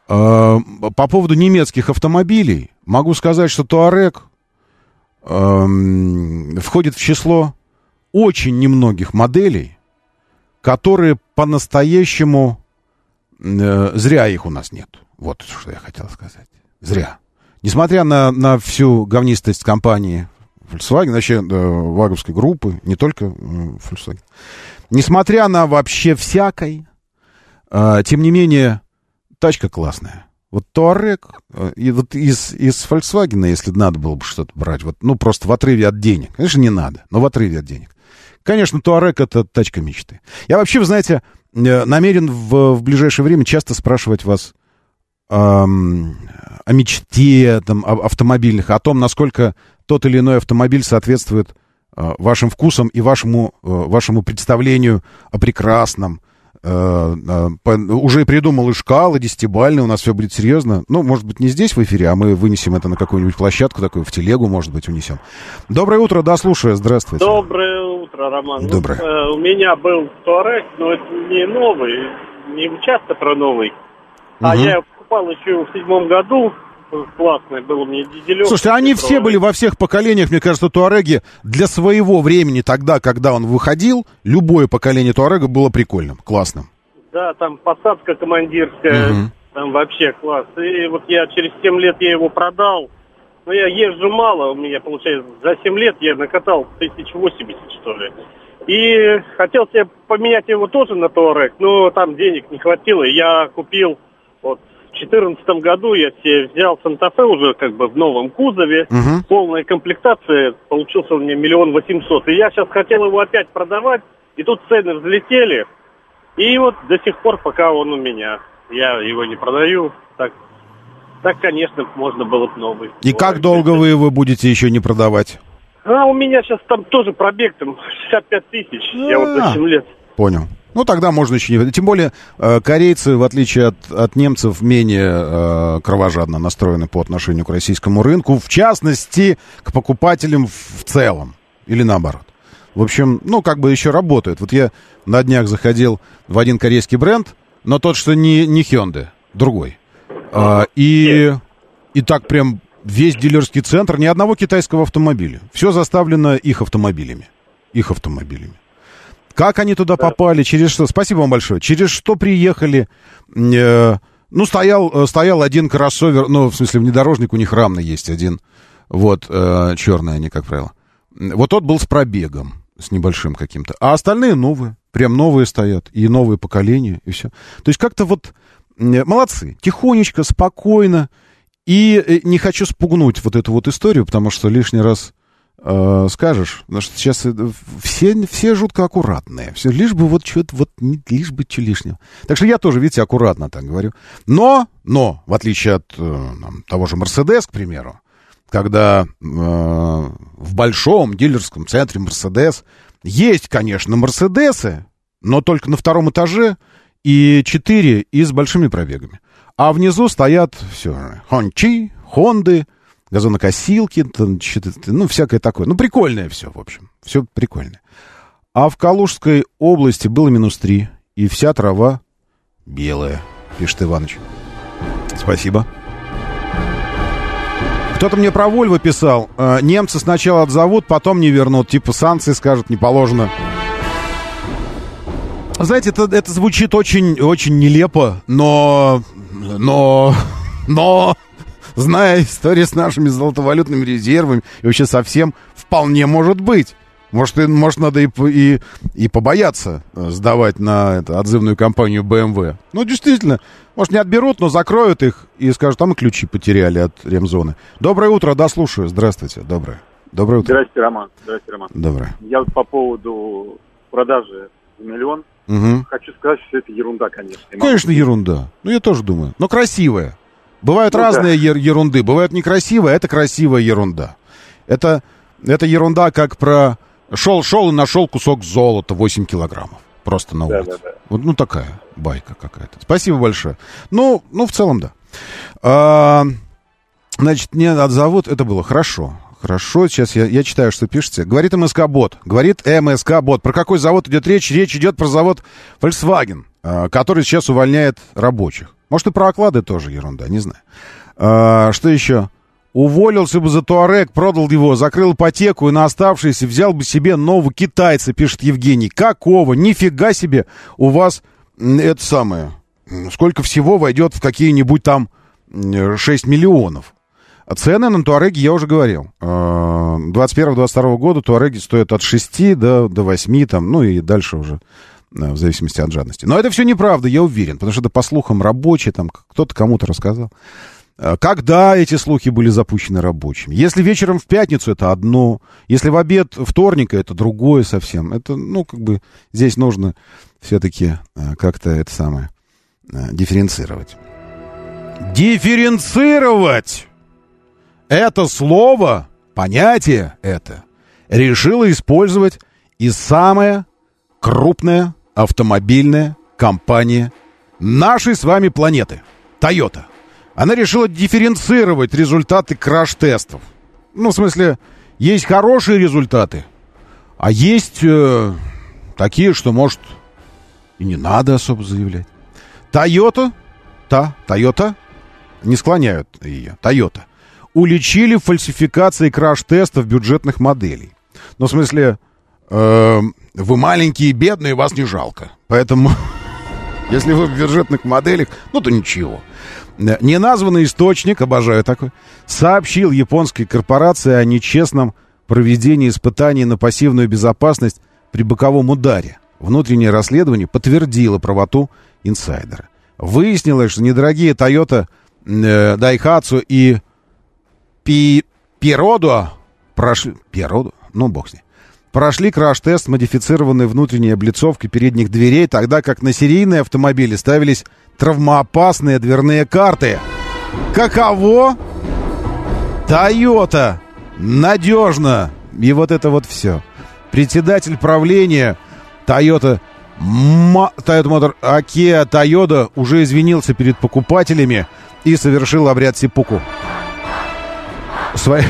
S1: А, по поводу немецких автомобилей, могу сказать, что туарег а, входит в число очень немногих моделей, которые по-настоящему... Э, зря их у нас нет. Вот что я хотел сказать. Зря. Несмотря на, на всю говнистость компании Volkswagen, вообще э, ваговской группы, не только э, Volkswagen, несмотря на вообще всякой, э, тем не менее, тачка классная. Вот Touareg, э, и вот из, из Volkswagen, если надо было бы что-то брать, вот, ну, просто в отрыве от денег. Конечно, не надо, но в отрыве от денег. Конечно, Туарек — это тачка мечты. Я вообще, вы знаете, э, намерен в, в ближайшее время часто спрашивать вас эм, о мечте там, о, автомобильных, о том, насколько тот или иной автомобиль соответствует э, вашим вкусам и вашему, э, вашему представлению о прекрасном, уже придумал и шкалы десятибальные, у нас все будет серьезно. Ну, может быть, не здесь в эфире, а мы вынесем это на какую-нибудь площадку такую, в телегу, может быть, унесем. Доброе утро, да, слушаю, здравствуйте.
S4: Доброе утро, Роман.
S1: Ну, Доброе.
S4: Ну, э, у меня был Туарек, но это не новый, не часто про новый. Угу. А я покупал еще в седьмом году, классный был у меня дизелек.
S1: Слушайте, они все были во всех поколениях, мне кажется, Туареги для своего времени, тогда, когда он выходил, любое поколение Туарега было прикольным, классным.
S4: Да, там посадка командирская, угу. там вообще класс. И вот я через 7 лет я его продал. Но я езжу мало, у меня, получается, за 7 лет я накатал 1080, что ли. И хотел себе поменять его тоже на Туарек, но там денег не хватило. Я купил вот 2014 году я себе взял Санта-Фе уже как бы в новом кузове. Угу. Полная комплектация. Получился у меня миллион восемьсот. И я сейчас хотел его опять продавать. И тут цены взлетели. И вот до сих пор, пока он у меня. Я его не продаю. Так, так конечно, можно было бы новый.
S1: И вот. как долго вы его будете еще не продавать?
S4: А у меня сейчас там тоже пробег, там 65 тысяч. Я вот за 7 лет.
S1: Понял. Ну, тогда можно еще не... Тем более, э, корейцы, в отличие от, от немцев, менее э, кровожадно настроены по отношению к российскому рынку, в частности, к покупателям в целом. Или наоборот. В общем, ну, как бы еще работает. Вот я на днях заходил в один корейский бренд, но тот, что не, не Hyundai, другой. А, и, и так прям весь дилерский центр, ни одного китайского автомобиля. Все заставлено их автомобилями. Их автомобилями. Как они туда да. попали? Через что? Спасибо вам большое. Через что приехали? Э, ну, стоял, э, стоял один кроссовер, ну, в смысле, внедорожник у них рамный есть один. Вот, э, черные они, как правило. Вот тот был с пробегом, с небольшим каким-то. А остальные новые. Прям новые стоят. И новые поколения, и все. То есть как-то вот молодцы. Тихонечко, спокойно. И э, не хочу спугнуть вот эту вот историю, потому что лишний раз э, скажешь, потому что сейчас э, все, все жутко аккуратные, все, лишь бы вот что-то, вот, лишь бы что лишнего. Так что я тоже, видите, аккуратно так говорю. Но, но, в отличие от э, того же Мерседес, к примеру, когда э, в большом дилерском центре Мерседес есть, конечно, Мерседесы, но только на втором этаже и четыре и с большими пробегами. А внизу стоят все, Хончи, Хонды, газонокосилки, ну, всякое такое. Ну, прикольное все, в общем. Все прикольное. А в Калужской области было минус 3, и вся трава белая, пишет Иваныч. Спасибо. Кто-то мне про Вольво писал. Э, немцы сначала отзовут, потом не вернут. Типа санкции скажут, не положено. Знаете, это, это звучит очень, очень нелепо, но... Но... Но зная историю с нашими золотовалютными резервами и вообще совсем, вполне может быть. Может, и, может надо и, и, и побояться э, сдавать на это, отзывную компанию BMW. Ну, действительно, может, не отберут, но закроют их и скажут, там мы ключи потеряли от ремзоны. Доброе утро, да, слушаю. Здравствуйте, доброе. Доброе утро.
S5: Здравствуйте, Роман. Здравствуйте, Роман.
S1: Доброе.
S5: Я вот по поводу продажи миллион. Угу. Хочу сказать, что это ерунда, конечно.
S1: Конечно, ерунда. Ну, я тоже думаю. Но красивая. Бывают ну, разные да. ерунды. Бывают некрасивые, а это красивая ерунда. Это, это ерунда, как про... Шел-шел и нашел кусок золота 8 килограммов. Просто на улице. Да, да, да. Вот, ну, такая байка какая-то. Спасибо большое. Ну, ну в целом, да. А, значит, мне отзовут. Это было хорошо. Хорошо, сейчас я, я читаю, что пишете. Говорит МСК-бот. Говорит МСК-бот. Про какой завод идет речь? Речь идет про завод Volkswagen, а, который сейчас увольняет рабочих. Может, и про оклады тоже ерунда, не знаю. А, что еще? Уволился бы за Туарек, продал его, закрыл ипотеку и на оставшиеся взял бы себе нового китайца, пишет Евгений. Какого? Нифига себе у вас это самое. Сколько всего войдет в какие-нибудь там 6 миллионов? Цены на Туареги я уже говорил. 21-22 а, года Туареги стоят от 6 до, до 8, там, ну и дальше уже в зависимости от жадности. Но это все неправда, я уверен, потому что это, по слухам, рабочие, там, кто-то кому-то рассказал. Э, когда эти слухи были запущены рабочими? Если вечером в пятницу, это одно. Если в обед вторника, это другое совсем. Это, ну, как бы здесь нужно все-таки э, как-то это самое э, дифференцировать. Дифференцировать! Это слово, понятие это, решила использовать и самая крупная автомобильная компания нашей с вами планеты – Toyota она решила дифференцировать результаты краш-тестов. Ну, в смысле, есть хорошие результаты, а есть э, такие, что, может, и не надо особо заявлять. Тойота, та, Тойота, не склоняют ее, Тойота, уличили в фальсификации краш-тестов бюджетных моделей. Ну, в смысле, э, вы маленькие и бедные, вас не жалко. Поэтому, [LAUGHS] если вы в бюджетных моделях, ну, то ничего. Неназванный источник, обожаю такой, сообщил японской корпорации о нечестном проведении испытаний на пассивную безопасность при боковом ударе. Внутреннее расследование подтвердило правоту инсайдера. Выяснилось, что недорогие Toyota, э, Daihatsu и Пи... Пиродо прошли... Пиродо? Ну, бог с ней. Прошли краш-тест модифицированной внутренней облицовкой передних дверей, тогда как на серийные автомобили ставились травмоопасные дверные карты. Каково? Тойота. Надежно. И вот это вот все. Председатель правления Toyota Toyota Motor Акеа Тойода уже извинился перед покупателями и совершил обряд сипуку. Свой,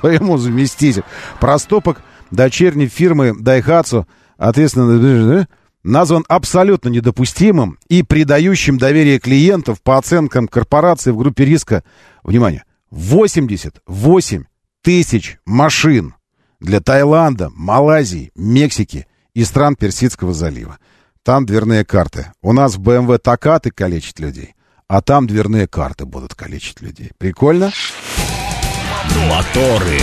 S1: своему заместителю. Проступок дочерней фирмы Daihatsu, ответственно назван абсолютно недопустимым и придающим доверие клиентов по оценкам корпорации в группе риска, внимание, 88 тысяч машин для Таиланда, Малайзии, Мексики и стран Персидского залива. Там дверные карты. У нас в БМВ Такаты калечат людей, а там дверные карты будут калечить людей. Прикольно?
S2: Моторы.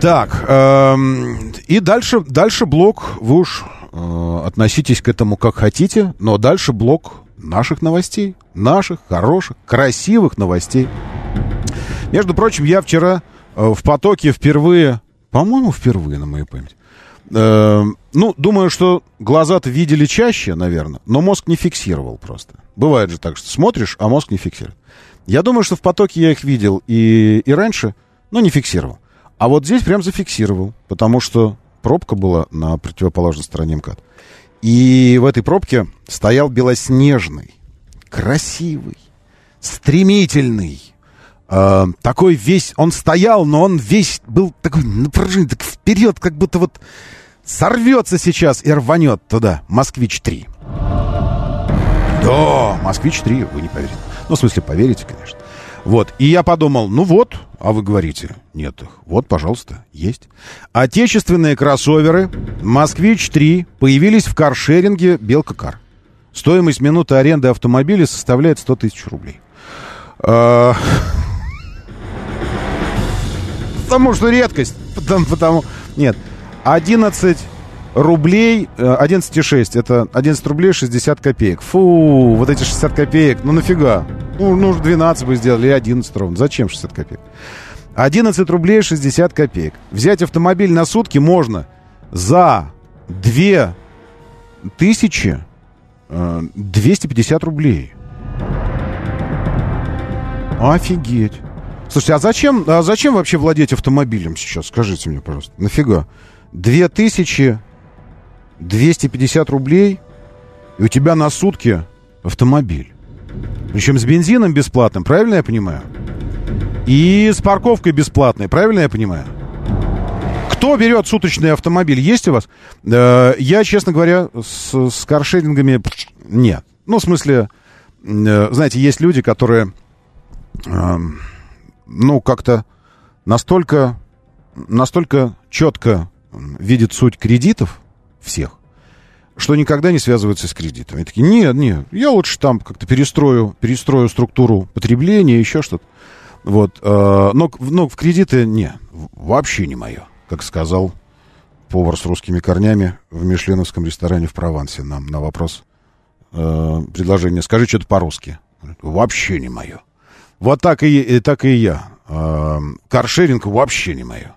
S1: Так, эм, и дальше, дальше блок, вы уж Э, относитесь к этому как хотите, но дальше блок наших новостей. Наших, хороших, красивых новостей. Между прочим, я вчера э, в потоке впервые, по-моему, впервые на моей памяти, э, ну, думаю, что глаза-то видели чаще, наверное, но мозг не фиксировал просто. Бывает же так, что смотришь, а мозг не фиксирует. Я думаю, что в потоке я их видел и, и раньше, но не фиксировал. А вот здесь прям зафиксировал, потому что пробка была на противоположной стороне МКАД. И в этой пробке стоял белоснежный, красивый, стремительный, э, такой весь, он стоял, но он весь был такой напряженный, так вперед, как будто вот сорвется сейчас и рванет туда. «Москвич-3». Да, «Москвич-3», вы не поверите. Ну, в смысле, поверите, конечно. Вот, и я подумал, ну вот, а вы говорите, нет их. Вот, пожалуйста, есть. Отечественные кроссоверы «Москвич-3» появились в каршеринге «Белка-кар». Стоимость минуты аренды автомобиля составляет 100 тысяч рублей. А, [LAUGHS] потому что редкость. Потому... Нет. 11 рублей, 11,6, э, это 11 рублей 60 копеек. Фу, вот эти 60 копеек, ну нафига? Ну, ну 12 бы сделали, и 11 ровно. Зачем 60 копеек? 11 рублей 60 копеек. Взять автомобиль на сутки можно за 2250 рублей. Офигеть. Слушайте, а зачем, а зачем вообще владеть автомобилем сейчас? Скажите мне, пожалуйста. Нафига? 2250 рублей, и у тебя на сутки автомобиль. Причем с бензином бесплатным, правильно я понимаю? И с парковкой бесплатной, правильно я понимаю? Кто берет суточный автомобиль? Есть у вас? Э, я, честно говоря, с, с каршерингами нет. Ну, в смысле, э, знаете, есть люди, которые, э, ну, как-то настолько, настолько четко видят суть кредитов всех, что никогда не связываются с кредитами. Такие, нет, нет, я лучше там как-то перестрою, перестрою структуру потребления, еще что-то. Вот, э, но, но в кредиты не, вообще не мое как сказал повар с русскими корнями в мишленовском ресторане в Провансе нам на вопрос э, предложение «Скажи что-то по-русски». Вообще не мое. Вот так и, и, так и я. Э, каршеринг вообще не мое.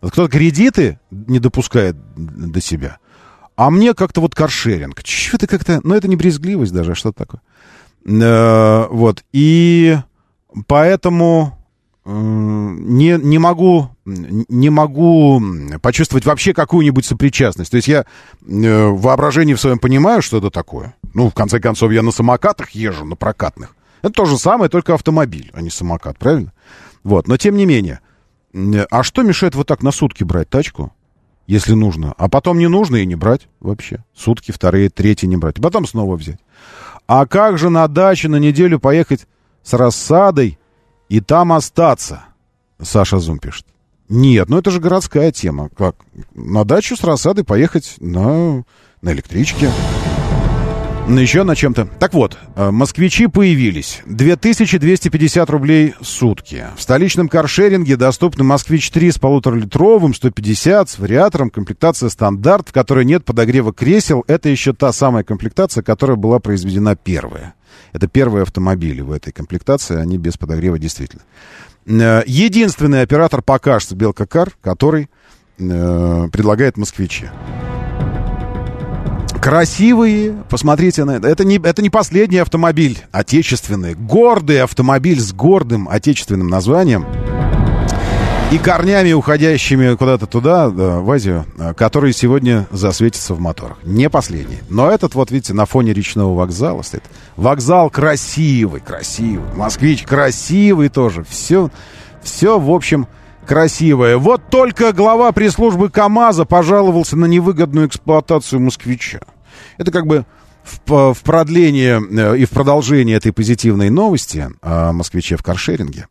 S1: Кто-то кредиты не допускает до себя, а мне как-то вот каршеринг. Что-то как-то... Ну, это не брезгливость даже, а что-то такое. Э, вот. И поэтому не, не могу не могу почувствовать вообще какую-нибудь сопричастность. То есть я э, в воображении в своем понимаю, что это такое. Ну, в конце концов, я на самокатах езжу, на прокатных. Это то же самое, только автомобиль, а не самокат, правильно? Вот, но тем не менее. А что мешает вот так на сутки брать тачку, если нужно? А потом не нужно и не брать вообще. Сутки, вторые, третьи не брать. Потом снова взять. А как же на дачу на неделю поехать с рассадой и там остаться, Саша Зум пишет. Нет, ну это же городская тема. Как? На дачу с рассадой поехать на, на электричке. Еще на чем-то. Так вот, э, москвичи появились. 2250 рублей в сутки. В столичном каршеринге доступны «Москвич-3» с полуторалитровым, 150, с вариатором, комплектация стандарт, в которой нет подогрева кресел. Это еще та самая комплектация, которая была произведена первая. Это первые автомобили в этой комплектации, они без подогрева действительно. Э, единственный оператор пока что Белка Кар, который э, предлагает москвичи. Красивые, посмотрите на это. Это не, это не последний автомобиль отечественный. Гордый автомобиль с гордым отечественным названием и корнями, уходящими куда-то туда, да, в Азию, а, которые сегодня засветятся в моторах. Не последний. Но этот, вот видите, на фоне речного вокзала стоит. Вокзал красивый, красивый. Москвич красивый тоже. Все, все, в общем, красивое. Вот только глава пресс-службы КАМАЗа пожаловался на невыгодную эксплуатацию москвича. Это как бы в, в продление э, и в продолжение этой позитивной новости о москвиче в каршеринге.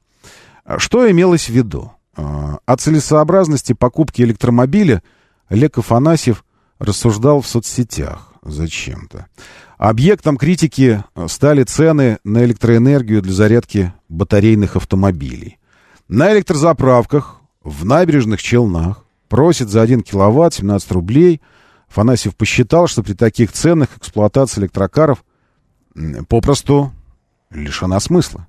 S1: Что имелось в виду? А, о целесообразности покупки электромобиля Олег Афанасьев рассуждал в соцсетях зачем-то. Объектом критики стали цены на электроэнергию для зарядки батарейных автомобилей. На электрозаправках в набережных Челнах просит за 1 киловатт 17 рублей. Афанасьев посчитал, что при таких ценах эксплуатация электрокаров попросту лишена смысла.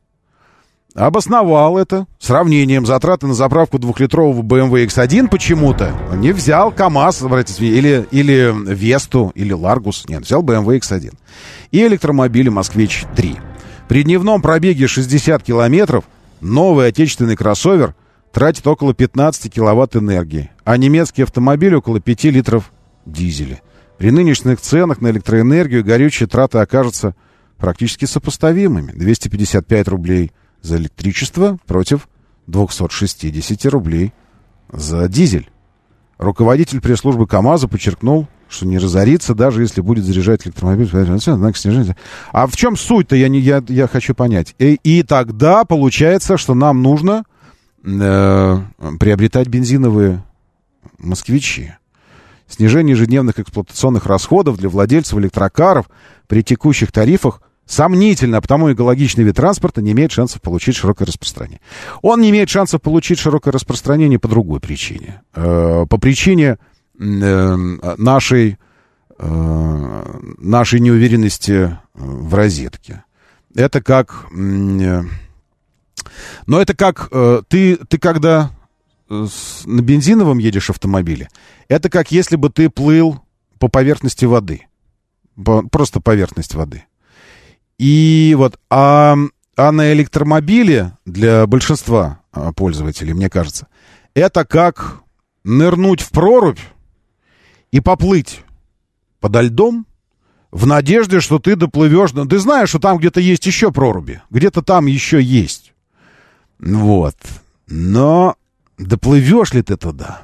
S1: Обосновал это сравнением затраты на заправку двухлитрового BMW X1 почему-то. Не взял КАМАЗ, обратите, или, или Весту, или Ларгус. Нет, взял BMW X1. И электромобили Москвич-3. При дневном пробеге 60 километров новый отечественный кроссовер тратит около 15 киловатт энергии, а немецкий автомобиль около 5 литров дизеля. При нынешних ценах на электроэнергию горючие траты окажутся практически сопоставимыми. 255 рублей – за электричество против 260 рублей за дизель. Руководитель пресс-службы КАМАЗа подчеркнул, что не разорится, даже если будет заряжать электромобиль. А в чем суть-то, я, не, я, я хочу понять. И, и тогда получается, что нам нужно э, приобретать бензиновые москвичи. Снижение ежедневных эксплуатационных расходов для владельцев электрокаров при текущих тарифах Сомнительно, потому экологичный вид транспорта не имеет шансов получить широкое распространение. Он не имеет шансов получить широкое распространение по другой причине. Э, по причине э, нашей, э, нашей неуверенности в розетке. Это как... Но это как ты, ты когда на бензиновом едешь автомобиле, это как если бы ты плыл по поверхности воды. Просто поверхность воды. И вот, а, а на электромобиле для большинства а, пользователей, мне кажется, это как нырнуть в прорубь и поплыть подо льдом в надежде, что ты доплывешь. Ты знаешь, что там где-то есть еще проруби. Где-то там еще есть. Вот. Но доплывешь ли ты туда?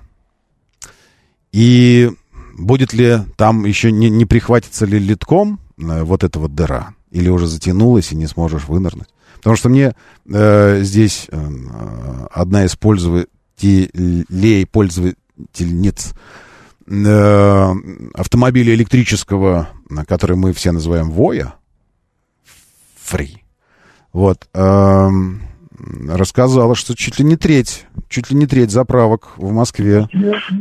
S1: И будет ли там еще не, не прихватится ли литком э, вот эта вот дыра? Или уже затянулась и не сможешь вынырнуть? Потому что мне э, здесь э, одна из пользователей, пользовательниц э, автомобиля электрического, который мы все называем Воя, Фри, вот, э, рассказала, что чуть ли не треть, чуть ли не треть заправок в Москве,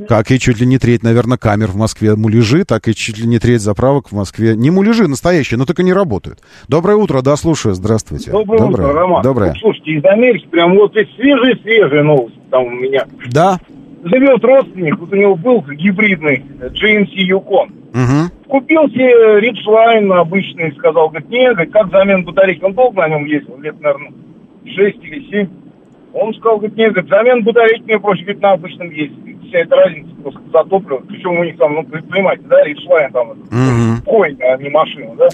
S1: как и чуть ли не треть, наверное, камер в Москве муляжи, так и чуть ли не треть заправок в Москве. Не муляжи настоящие, но только не работают. Доброе утро, да, слушаю, здравствуйте.
S6: Доброе, Доброе. утро, Роман.
S1: Доброе.
S6: слушайте, из Америки прям вот здесь свежие-свежие новости там у меня.
S1: Да?
S6: Живет родственник, вот у него был гибридный GMC Yukon.
S1: Угу.
S6: Купил себе Ridgeline обычный, сказал, говорит, нет, говорит, как замен батарейки. Он долго на нем ездил, лет, наверное, 6 или 7. Он сказал, говорит, нет, говорит, замен батарейки мне проще, говорит, на обычном есть. Вся эта разница просто за топливо. Причем у них там, ну, понимаете, да, Ridgeline там, угу. конь, а не машина, да.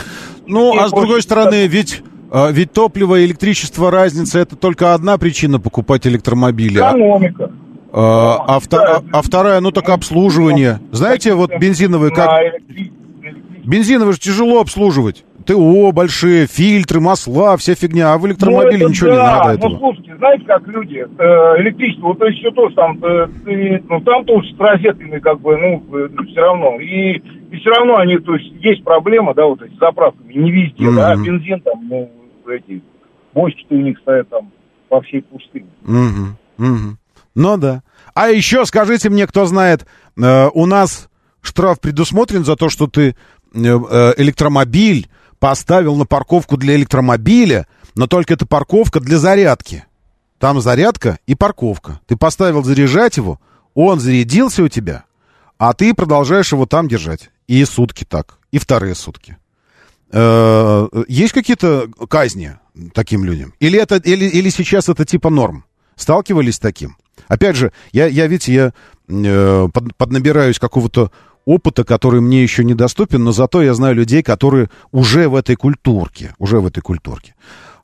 S1: Ну, и а с другой стороны, ведь... А, ведь топливо и электричество разница это только одна причина покупать электромобили.
S6: Экономика.
S1: А, а, а, а вторая, ну так обслуживание. Знаете, вот бензиновые как... Бензиновые же тяжело обслуживать. ТО большие, фильтры, масла, вся фигня. А в электромобиле ну, ничего да. не надо этого.
S6: Ну, слушайте, знаете, как люди, э, электричество, вот еще тоже там, э, ну, там тоже с розетками, как бы, ну, э, все равно. И, и все равно они, то есть, есть проблема, да, вот эти заправками, не везде, mm-hmm. да, бензин там, ну, эти бочки у них стоят там по всей пустыне.
S1: Угу, угу. Ну да. А еще скажите мне, кто знает, э, у нас штраф предусмотрен за то, что ты электромобиль поставил на парковку для электромобиля, но только это парковка для зарядки. Там зарядка и парковка. Ты поставил заряжать его, он зарядился у тебя, а ты продолжаешь его там держать. И сутки так, и вторые сутки. Э, есть какие-то казни таким людям? Или, это, или, или сейчас это типа норм? Сталкивались с таким? Опять же, я, я видите, я э, под, поднабираюсь какого-то опыта, который мне еще недоступен, но зато я знаю людей, которые уже в этой культурке, уже в этой культурке.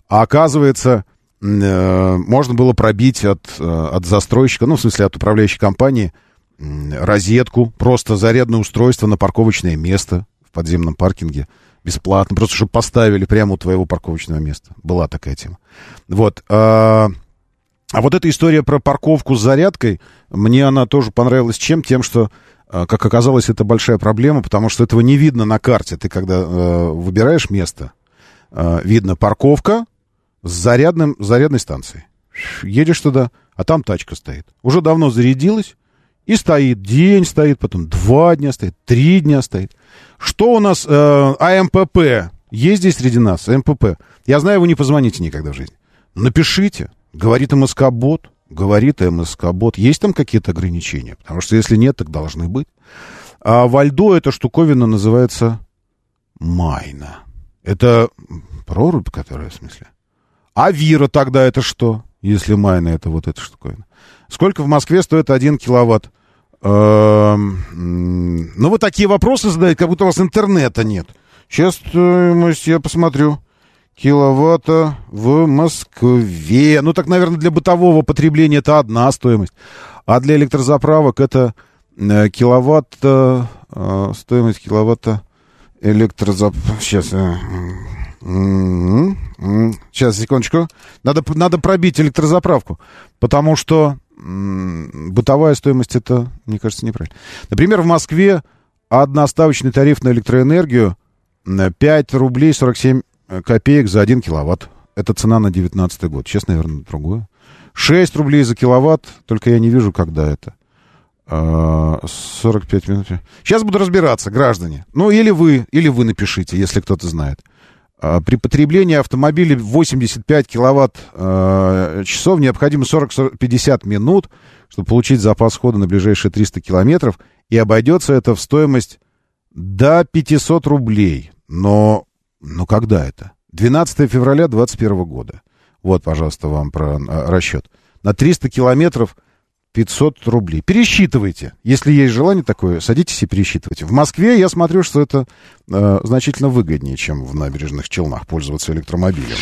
S1: А оказывается, э, можно было пробить от, э, от застройщика, ну, в смысле, от управляющей компании, розетку, просто зарядное устройство на парковочное место в подземном паркинге – бесплатно, просто чтобы поставили прямо у твоего парковочного места. Была такая тема. Вот. А, а вот эта история про парковку с зарядкой, мне она тоже понравилась чем? Тем, что, как оказалось, это большая проблема, потому что этого не видно на карте. Ты когда э, выбираешь место, э, видно парковка с зарядным, зарядной станцией. Едешь туда, а там тачка стоит. Уже давно зарядилась, и стоит, день стоит, потом два дня стоит, три дня стоит. Что у нас э, АМПП? Есть здесь среди нас АМПП? Я знаю, вы не позвоните никогда в жизни. Напишите. Говорит МСК-бот. Говорит МСК-бот. Есть там какие-то ограничения? Потому что если нет, так должны быть. А во льду эта штуковина называется майна. Это прорубь, которая, в смысле? А вира тогда это что? Если майна это вот эта штуковина. Сколько в Москве стоит один киловатт? Эм, ну, вы такие вопросы задаете, как будто у вас интернета нет. Сейчас стоимость, я посмотрю. Киловатта в Москве. Ну, так, наверное, для бытового потребления это одна стоимость. А для электрозаправок это э, киловатт... Э, стоимость киловатта электрозаправок... Сейчас... Э, Сейчас, секундочку. Надо, надо пробить электрозаправку. Потому что бытовая стоимость это, мне кажется, неправильно. Например, в Москве одноставочный тариф на электроэнергию 5 рублей 47 э, копеек за 1 киловатт. Это цена на 19 год. Сейчас, наверное, другое. 6 рублей за киловатт, только я не вижу, когда это. 45 а, минут. Сейчас буду разбираться, граждане. Ну, или вы, или вы напишите, если кто-то знает. А, при потреблении автомобиля 85 киловатт э, часов необходимо 40-50 минут, чтобы получить запас хода на ближайшие 300 километров. И обойдется это в стоимость до 500 рублей. Но, но когда это? 12 февраля 2021 года. Вот, пожалуйста, вам про а, расчет. На 300 километров 500 рублей. Пересчитывайте. Если есть желание такое, садитесь и пересчитывайте. В Москве я смотрю, что это э, значительно выгоднее, чем в набережных Челнах пользоваться электромобилем.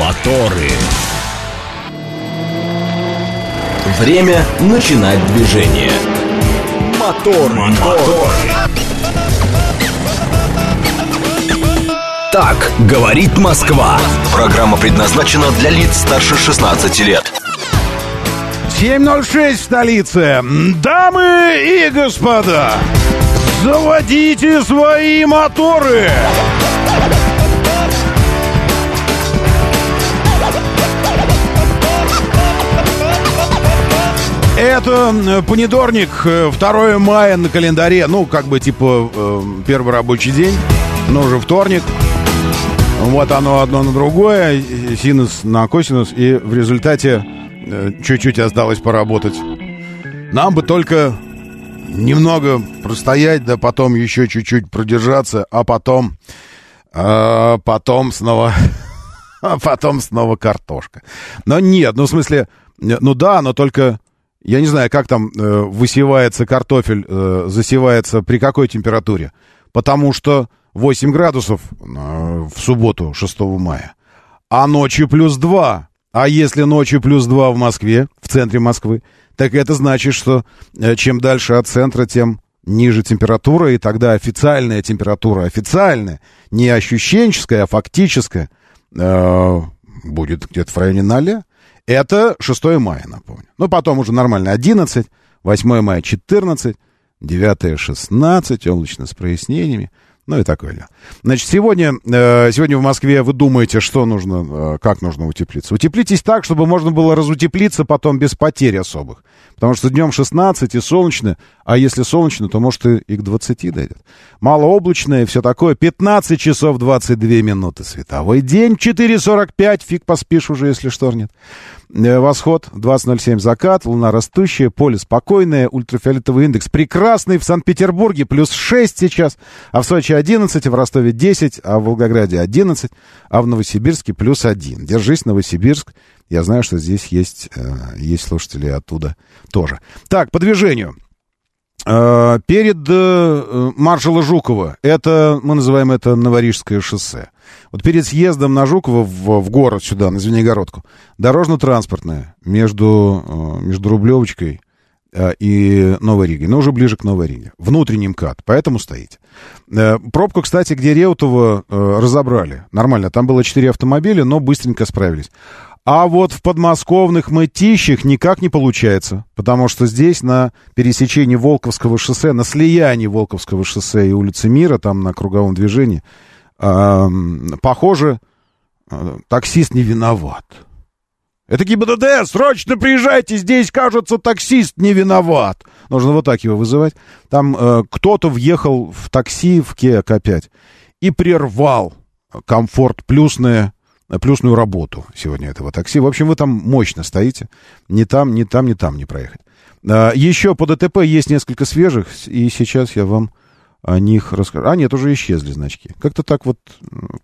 S2: Моторы. Время начинать движение. Мотор, мотор. Так говорит Москва. Программа предназначена для лиц старше 16 лет.
S1: 7.06 в столице. Дамы и господа, заводите свои моторы. Это понедорник, 2 мая на календаре. Ну, как бы, типа, э, первый рабочий день, но уже вторник. Вот оно одно на другое, синус на косинус, и в результате э, чуть-чуть осталось поработать. Нам бы только немного простоять, да потом еще чуть-чуть продержаться, а потом... А потом снова... [LAUGHS] А потом снова картошка. Но нет, ну в смысле... Ну да, но только я не знаю, как там э, высевается картофель, э, засевается при какой температуре. Потому что 8 градусов э, в субботу, 6 мая. А ночью плюс 2. А если ночью плюс 2 в Москве, в центре Москвы, так это значит, что э, чем дальше от центра, тем ниже температура, и тогда официальная температура, официальная, не ощущенческая, а фактическая, э, будет где-то в районе 0. Это 6 мая, напомню. Ну, потом уже нормально 11, 8 мая 14, 9 16, облачно с прояснениями. Ну и такое. Значит, сегодня, э, сегодня в Москве вы думаете, что нужно, э, как нужно утеплиться. Утеплитесь так, чтобы можно было разутеплиться потом без потерь особых. Потому что днем 16 и солнечно, а если солнечно, то, может, и к 20 дойдет. Малооблачное все такое. 15 часов 22 минуты световой день. 4.45, фиг поспишь уже, если шторнет. Э, восход 20.07 закат, луна растущая, поле спокойное, ультрафиолетовый индекс прекрасный. В Санкт-Петербурге плюс 6 сейчас, а в Сочи 11, в Ростове 10, а в Волгограде 11, а в Новосибирске плюс 1. Держись, Новосибирск. Я знаю, что здесь есть, э, есть слушатели оттуда тоже. Так, по движению. Э, перед маршала Жукова, это, мы называем это Новорижское шоссе. Вот перед съездом на Жукова в, в город сюда, на Звенигородку, дорожно-транспортная между, э, между Рублевочкой э, и Новой Ригой, но уже ближе к Новой Риге. Внутренний МКАД, поэтому стоите. Э, пробку, кстати, где Реутова разобрали. Нормально, там было 4 автомобиля, но быстренько справились. А вот в подмосковных мытищах никак не получается, потому что здесь на пересечении Волковского шоссе, на слиянии Волковского шоссе и улицы Мира, там на круговом движении, похоже, э, таксист не виноват. Это ГИБДД, срочно приезжайте, здесь, кажется, таксист не виноват. Нужно вот так его вызывать. Там э, кто-то въехал в такси в Kia K5 и прервал комфорт плюсное, плюсную работу сегодня этого такси. В общем, вы там мощно стоите. Ни там, ни там, ни там не проехать. А, еще по ДТП есть несколько свежих, и сейчас я вам о них расскажу. А, нет, уже исчезли значки. Как-то так вот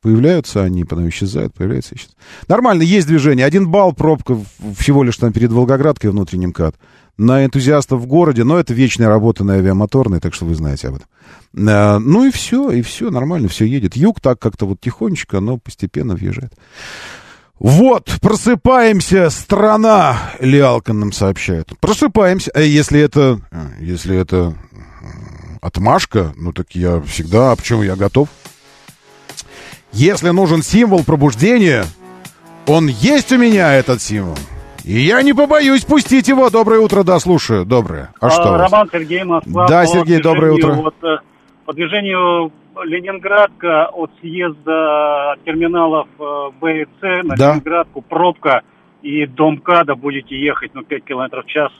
S1: появляются они, потом исчезают, появляются, исчезают. Нормально, есть движение. Один балл, пробка всего лишь там перед Волгоградкой внутренним кат. На энтузиастов в городе, но это вечная работа на авиамоторной, так что вы знаете об этом. А, ну и все, и все, нормально, все едет. Юг так как-то вот тихонечко, но постепенно въезжает. Вот, просыпаемся, страна, Лиалкан нам сообщает. Просыпаемся, э, если это, э, если это отмашка, ну так я всегда, а почему я готов? Если нужен символ пробуждения, он есть у меня, этот символ. И я не побоюсь пустить его. Доброе утро, да, слушаю. Доброе. А, а что?
S7: Роман Сергей Москва.
S1: Да, Сергей, доброе утро.
S7: Вот, э, по движению Ленинградка от съезда терминалов э, Б и С на да. Ленинградку пробка и до МКАДа будете ехать ну, 5 километров в час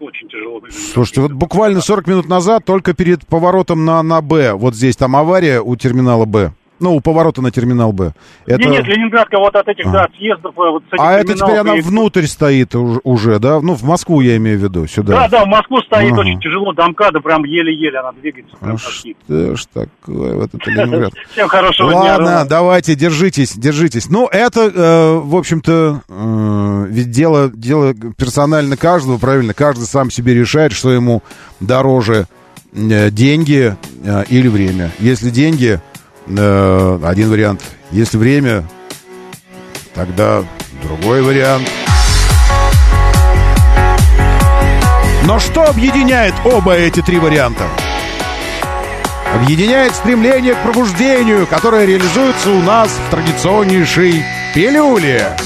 S7: очень тяжело.
S1: Слушайте, вот буквально 40 минут назад, только перед поворотом на, на Б, вот здесь там авария у терминала Б. Ну, у поворота на терминал Б.
S7: Это... Нет, нет, Ленинградка вот от этих, а. да, съездов. Э, вот,
S1: а это теперь она и... внутрь стоит уже, да? Ну, в Москву я имею в виду, сюда.
S7: Да, да, в Москву стоит ага. очень тяжело, до МКАДа прям еле-еле она двигается.
S1: А что ж такое, вот это Ленинград. [LAUGHS]
S7: Всем хорошего
S1: Ладно, дня. Ладно, давайте, держитесь, держитесь. Ну, это, э, в общем-то, э, ведь дело, дело персонально каждого, правильно? Каждый сам себе решает, что ему дороже э, деньги э, или время. Если деньги Э, один вариант. Если время, тогда другой вариант. Но что объединяет оба эти три варианта? Объединяет стремление к пробуждению, которое реализуется у нас в традиционнейшей пилюле.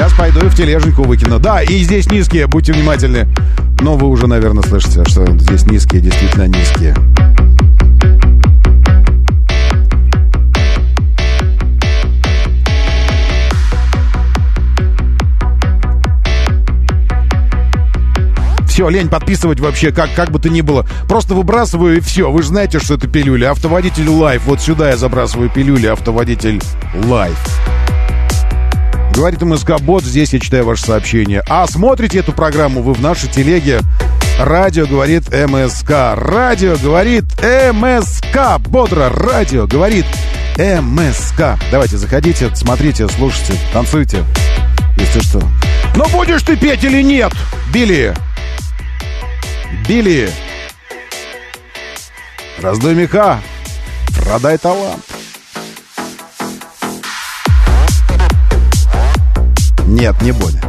S1: Сейчас пойду и в тележеньку выкину. Да, и здесь низкие, будьте внимательны. Но вы уже, наверное, слышите, что здесь низкие, действительно низкие. Все, лень подписывать вообще, как, как бы то ни было. Просто выбрасываю и все. Вы же знаете, что это пилюля. Автоводитель лайф. Вот сюда я забрасываю пилюли. Автоводитель лайф. Говорит МСК Бот, здесь я читаю ваше сообщение. А смотрите эту программу вы в нашей телеге. Радио говорит МСК. Радио говорит МСК. Бодро. Радио говорит МСК. Давайте, заходите, смотрите, слушайте, танцуйте. Если что. Но будешь ты петь или нет, Билли? Билли. Раздуй меха. Продай талант. Нет, не Боня.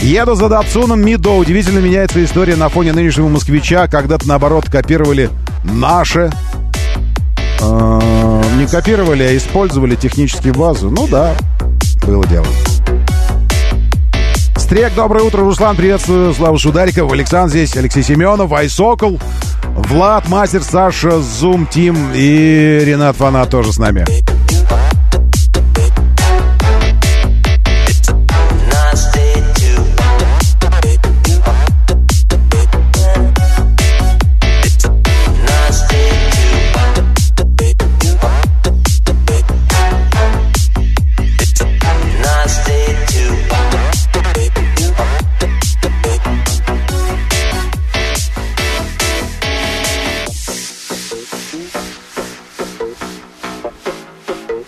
S1: Еду за Датсуном Мидо. Удивительно меняется история на фоне нынешнего москвича. Когда-то, наоборот, копировали наши. Э, не копировали, а использовали технические базу. Ну да, было дело. Стрек, доброе утро, Руслан, приветствую, Слава Шудариков, Александр здесь, Алексей Семенов, Айсокол, Влад, Мастер, Саша, Зум, Тим и Ренат Фанат тоже с нами.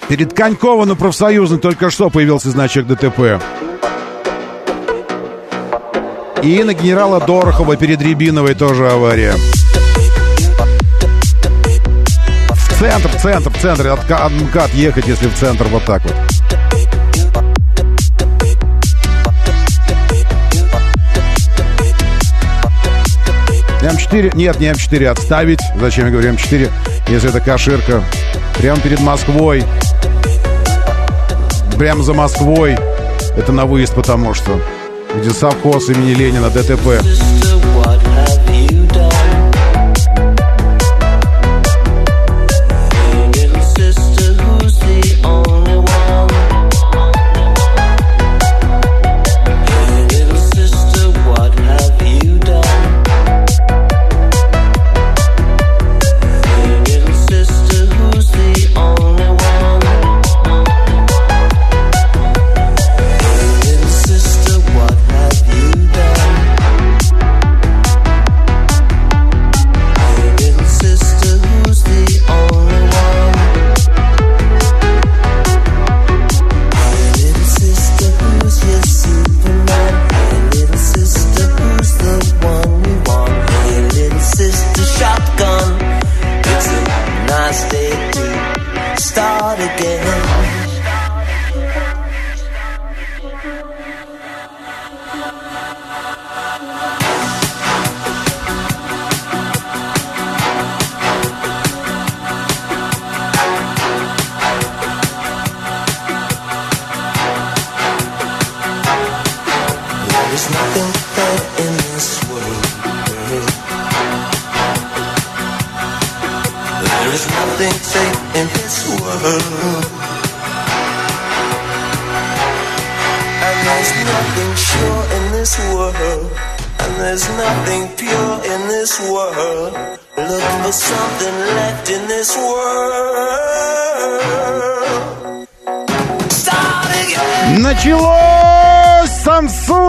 S1: Перед Конькова на профсоюзной только что появился значок ДТП. И на генерала Дорохова перед Рябиновой тоже авария. Центр, центр, центр. От, от МКАД ехать, если в центр, вот так вот. М4, нет, не М4, отставить. Зачем я говорю М4, если это каширка? Прямо перед Москвой прямо за Москвой. Это на выезд, потому что где совхоз имени Ленина, ДТП.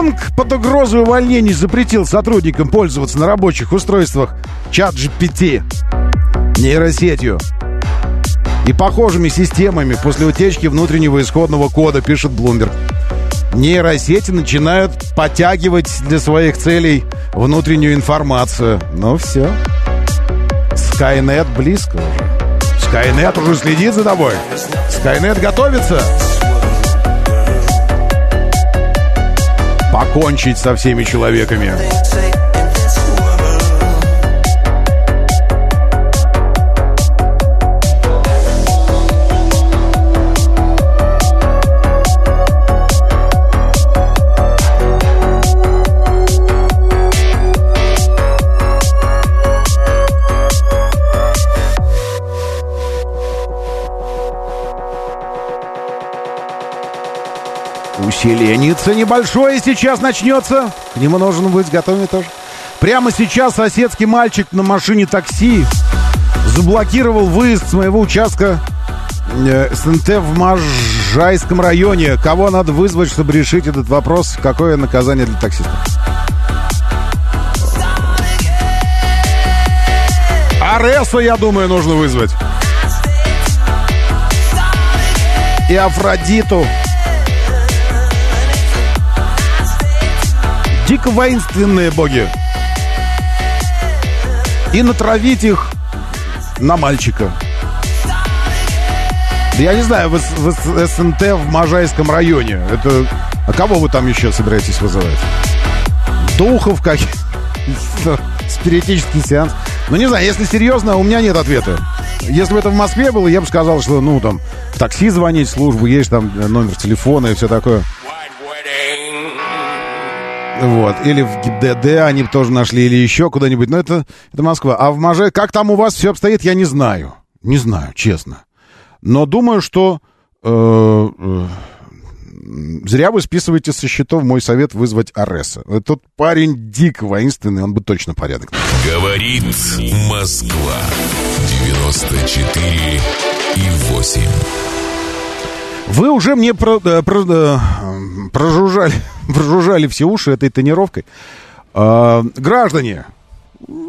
S1: Samsung под угрозой увольнений запретил сотрудникам пользоваться на рабочих устройствах чат GPT нейросетью и похожими системами после утечки внутреннего исходного кода, пишет Bloomberg. Нейросети начинают подтягивать для своих целей внутреннюю информацию. Ну все. Skynet близко уже. Skynet уже следит за тобой. Skynet готовится. Покончить со всеми человеками. Усиленица небольшое сейчас начнется. К нему нужно быть готовым тоже. Прямо сейчас соседский мальчик на машине такси заблокировал выезд с моего участка э, СНТ в Можайском районе. Кого надо вызвать, чтобы решить этот вопрос? Какое наказание для таксиста? Ареса, я думаю, нужно вызвать. И Афродиту. Дико воинственные боги. И натравить их на мальчика. Я не знаю, в, СНТ в Можайском районе. Это... А кого вы там еще собираетесь вызывать? Духов как [LAUGHS] Спиритический сеанс. Ну, не знаю, если серьезно, у меня нет ответа. Если бы это в Москве было, я бы сказал, что, ну, там, в такси звонить, службу, есть там номер телефона и все такое. Вот. Или в ГИБДД они тоже нашли, или еще куда-нибудь. Но это, это Москва. А в Маже... Как там у вас все обстоит, я не знаю. Не знаю, честно. Но думаю, что... Э, э, зря вы списываете со счетов мой совет вызвать Ареса. Тот парень дико воинственный, он бы точно порядок.
S8: Говорит Москва. 94 и 8.
S1: Вы уже мне про, э, про, э, прожужжали [LAUGHS] прожужжали все уши этой тонировкой. А, граждане,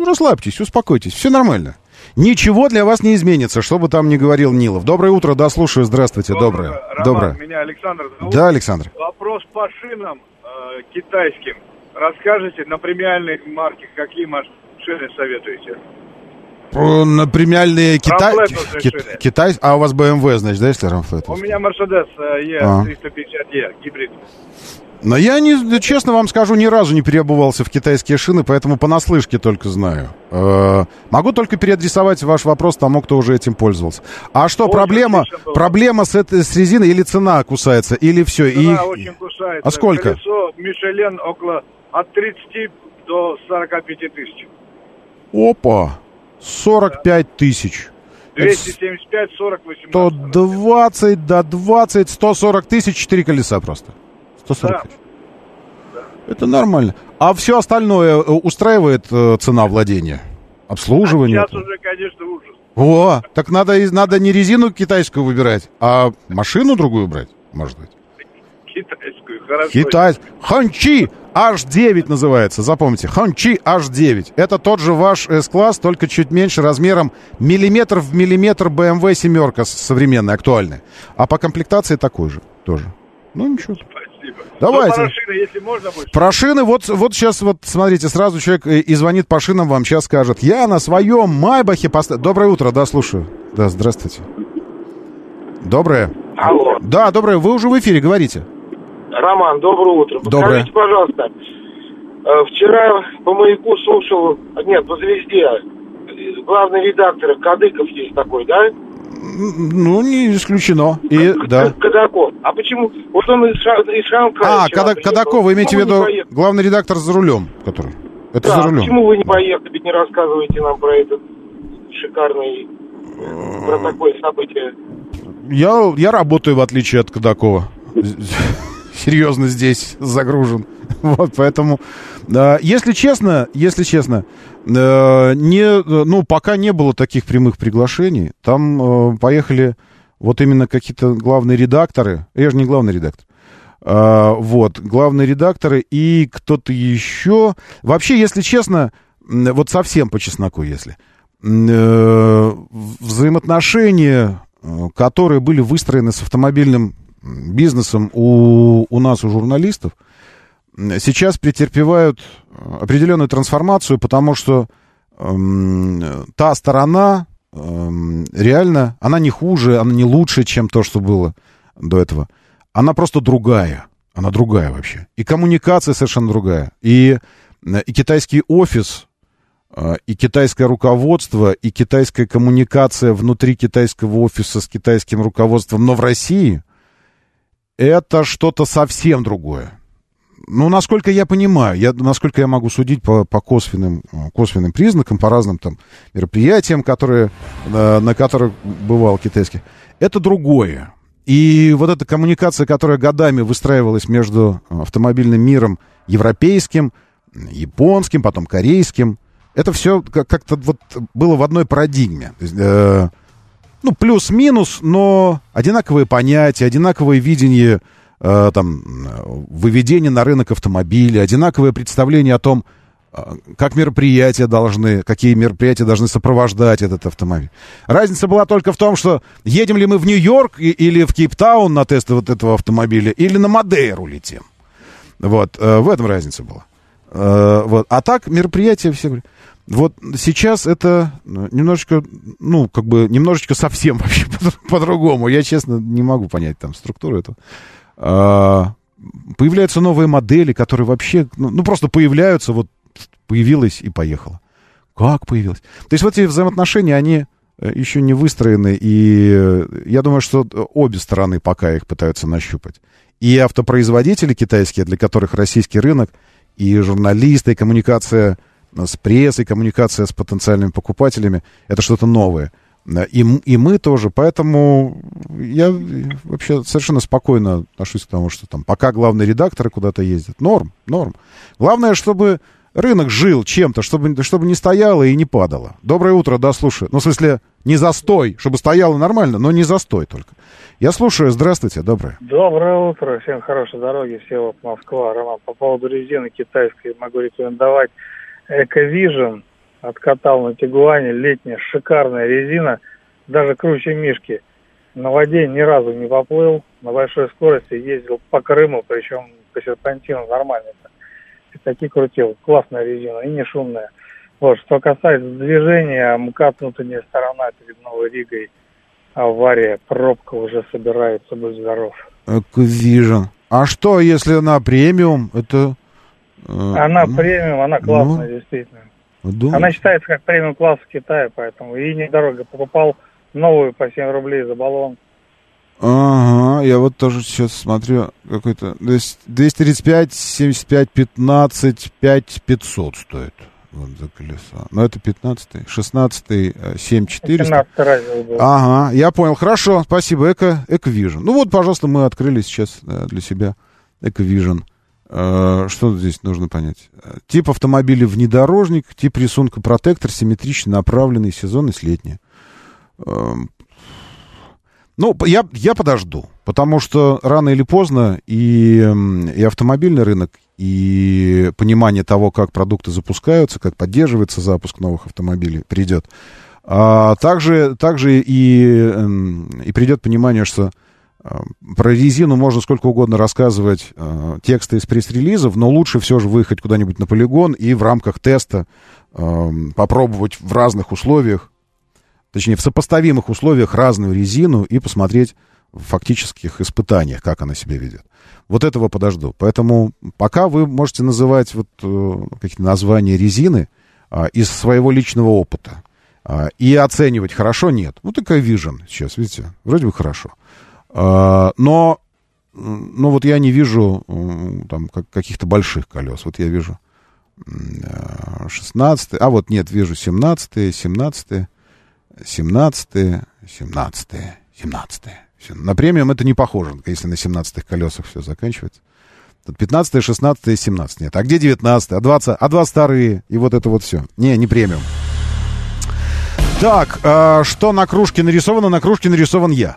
S1: расслабьтесь, успокойтесь, все нормально. Ничего для вас не изменится, что бы там ни говорил Нилов. Доброе утро, да, слушаю, здравствуйте, доброе.
S9: Роман,
S1: доброе.
S9: меня Александр зовут.
S1: Да, Александр.
S9: Вопрос по шинам э, китайским. Расскажите на премиальных марках, какие машины советуете?
S1: На премиальные Китай... Китай... А у вас BMW, значит, да, если
S9: Рамфлет? У меня Mercedes E350E, гибрид.
S1: Но я, не, честно вам скажу, ни разу не переобувался в китайские шины, поэтому понаслышке только знаю. Э, могу только переадресовать ваш вопрос тому, кто уже этим пользовался. А что, очень проблема, проблема с, этой, с резиной или цена кусается, или все?
S9: Цена и... очень кусается.
S1: А сколько?
S9: Колесо Мишелен около от 30 до 45 тысяч.
S1: Опа! 45 тысяч.
S9: 275, 40, 18.
S1: 120 до 20, 140 тысяч, 4 колеса просто. 140 тысяч. Это нормально. А все остальное э, устраивает э, цена владения? Обслуживание?
S9: А сейчас уже, конечно, ужас.
S1: О, так надо, надо не резину китайскую выбирать, а машину другую брать, может быть.
S9: Китайскую, хорошо.
S1: Китай. Ханчи H9 называется, запомните. Ханчи H9. Это тот же ваш S-класс, только чуть меньше размером миллиметр в миллиметр BMW семерка современная, актуальная. А по комплектации такой же тоже. Ну ничего. Давайте. Ну,
S9: про если можно будет.
S1: Про шины, вот, вот сейчас, вот смотрите, сразу человек и звонит по шинам, вам сейчас скажет. Я на своем Майбахе поставил... Доброе утро, да, слушаю. Да, здравствуйте. Доброе.
S10: Алло.
S1: Да, доброе. Вы уже в эфире, говорите.
S10: Роман, доброе утро.
S1: Доброе.
S10: Скажите, пожалуйста, э, вчера по маяку слушал, нет, по звезде, главный редактор Кадыков есть такой, да?
S1: Ну, не исключено. И, да.
S10: Кадаков. А почему? Вот он из, из Шанхая.
S1: А, Кадак, Кадаков, вы имеете в виду главный редактор за рулем, который? Это
S10: да,
S1: за рулем.
S10: почему вы не поехали, не рассказываете нам про этот шикарный, про такое событие?
S1: Я, я работаю, в отличие от Кадакова. Серьезно здесь загружен. [LAUGHS] Вот, поэтому, если честно, если честно, не, ну, пока не было таких прямых приглашений. Там поехали вот именно какие-то главные редакторы. Я же не главный редактор. Вот, главные редакторы и кто-то еще. Вообще, если честно, вот совсем по чесноку, если. Взаимоотношения, которые были выстроены с автомобильным бизнесом у, у нас, у журналистов, сейчас претерпевают определенную трансформацию, потому что э, та сторона э, реально, она не хуже, она не лучше, чем то, что было до этого. Она просто другая. Она другая вообще. И коммуникация совершенно другая. И, и китайский офис, э, и китайское руководство, и китайская коммуникация внутри китайского офиса с китайским руководством, но в России – это что-то совсем другое. Ну, насколько я понимаю, я, насколько я могу судить по, по косвенным, косвенным признакам, по разным там мероприятиям, которые, на, на которых бывал китайский, это другое. И вот эта коммуникация, которая годами выстраивалась между автомобильным миром европейским, японским, потом корейским, это все как-то вот было в одной парадигме. То есть, э, ну, плюс-минус, но одинаковые понятия, одинаковое видение э, там, выведения на рынок автомобиля, одинаковое представление о том, э, как мероприятия должны, какие мероприятия должны сопровождать этот автомобиль. Разница была только в том, что едем ли мы в Нью-Йорк или в Кейптаун на тесты вот этого автомобиля, или на Мадейру летим. Вот, э, в этом разница была. Э, вот. А так мероприятия все... Вот сейчас это ну, немножечко, ну, как бы, немножечко совсем [LAUGHS] вообще по-другому. Я, честно, не могу понять там структуру этого. А, появляются новые модели, которые вообще, ну, ну, просто появляются, вот появилась и поехала. Как появилась? То есть вот эти взаимоотношения, они э, еще не выстроены, и э, я думаю, что обе стороны пока их пытаются нащупать. И автопроизводители китайские, для которых российский рынок, и журналисты, и коммуникация с прессой, коммуникация с потенциальными покупателями, это что-то новое. И, и мы тоже, поэтому я вообще совершенно спокойно отношусь к тому, что там пока главные редакторы куда-то ездят. Норм, норм. Главное, чтобы рынок жил чем-то, чтобы, чтобы не стояло и не падало. Доброе утро, да, слушаю. Ну, в смысле, не застой, чтобы стояло нормально, но не застой только. Я слушаю, здравствуйте, доброе.
S11: Доброе утро, всем хорошей дороги, все вот Москва. Роман, по поводу резины китайской могу рекомендовать Эковижн откатал на Тигуане, летняя шикарная резина, даже круче Мишки. На воде ни разу не поплыл, на большой скорости ездил по Крыму, причем по серпантину нормально. И таки крутил. Классная резина и не шумная. Вот, что касается движения, МКАД внутренняя сторона перед Новой Ригой, авария, пробка уже собирается, будь здоров.
S1: Эковижн. А что, если она премиум? Это
S11: она ну, премиум, она классная, ну, действительно. Думаете? Она считается как премиум класс в Китае, поэтому и недорого. Покупал новую по 7 рублей за баллон.
S1: Ага, я вот тоже сейчас смотрю, какой-то 235, 75, 15, 5 500 стоит вот за колесо. Но это 15 16 7 400. 15 был. Ага, я понял. Хорошо, спасибо. Эко, Эковижн. Ну вот, пожалуйста, мы открыли сейчас для себя Эковижн. Э, что здесь нужно понять? Тип автомобиля внедорожник, тип рисунка протектор, симметрично направленный, сезонность летняя. Эм, ну, я, я подожду, потому что рано или поздно и, и автомобильный рынок, и понимание того, как продукты запускаются, как поддерживается запуск новых автомобилей, придет. А также, также и, и придет понимание, что про резину можно сколько угодно рассказывать э, тексты из пресс-релизов, но лучше все же выехать куда-нибудь на полигон и в рамках теста э, попробовать в разных условиях, точнее, в сопоставимых условиях разную резину и посмотреть в фактических испытаниях, как она себя ведет. Вот этого подожду. Поэтому пока вы можете называть вот э, какие-то названия резины э, из своего личного опыта. Э, и оценивать хорошо нет. Ну, такая Vision сейчас, видите, вроде бы хорошо. А, но, но вот я не вижу там каких-то больших колес. Вот я вижу 16, а вот нет, вижу 17, 17, 17, 17, 17. На премиум это не похоже, если на 17 колесах все заканчивается. 15, 16, 17 нет. А где 19, а 20, а 2 старые, и вот это вот все. Не, не премиум. Так, э, что на кружке нарисовано? На кружке нарисован я.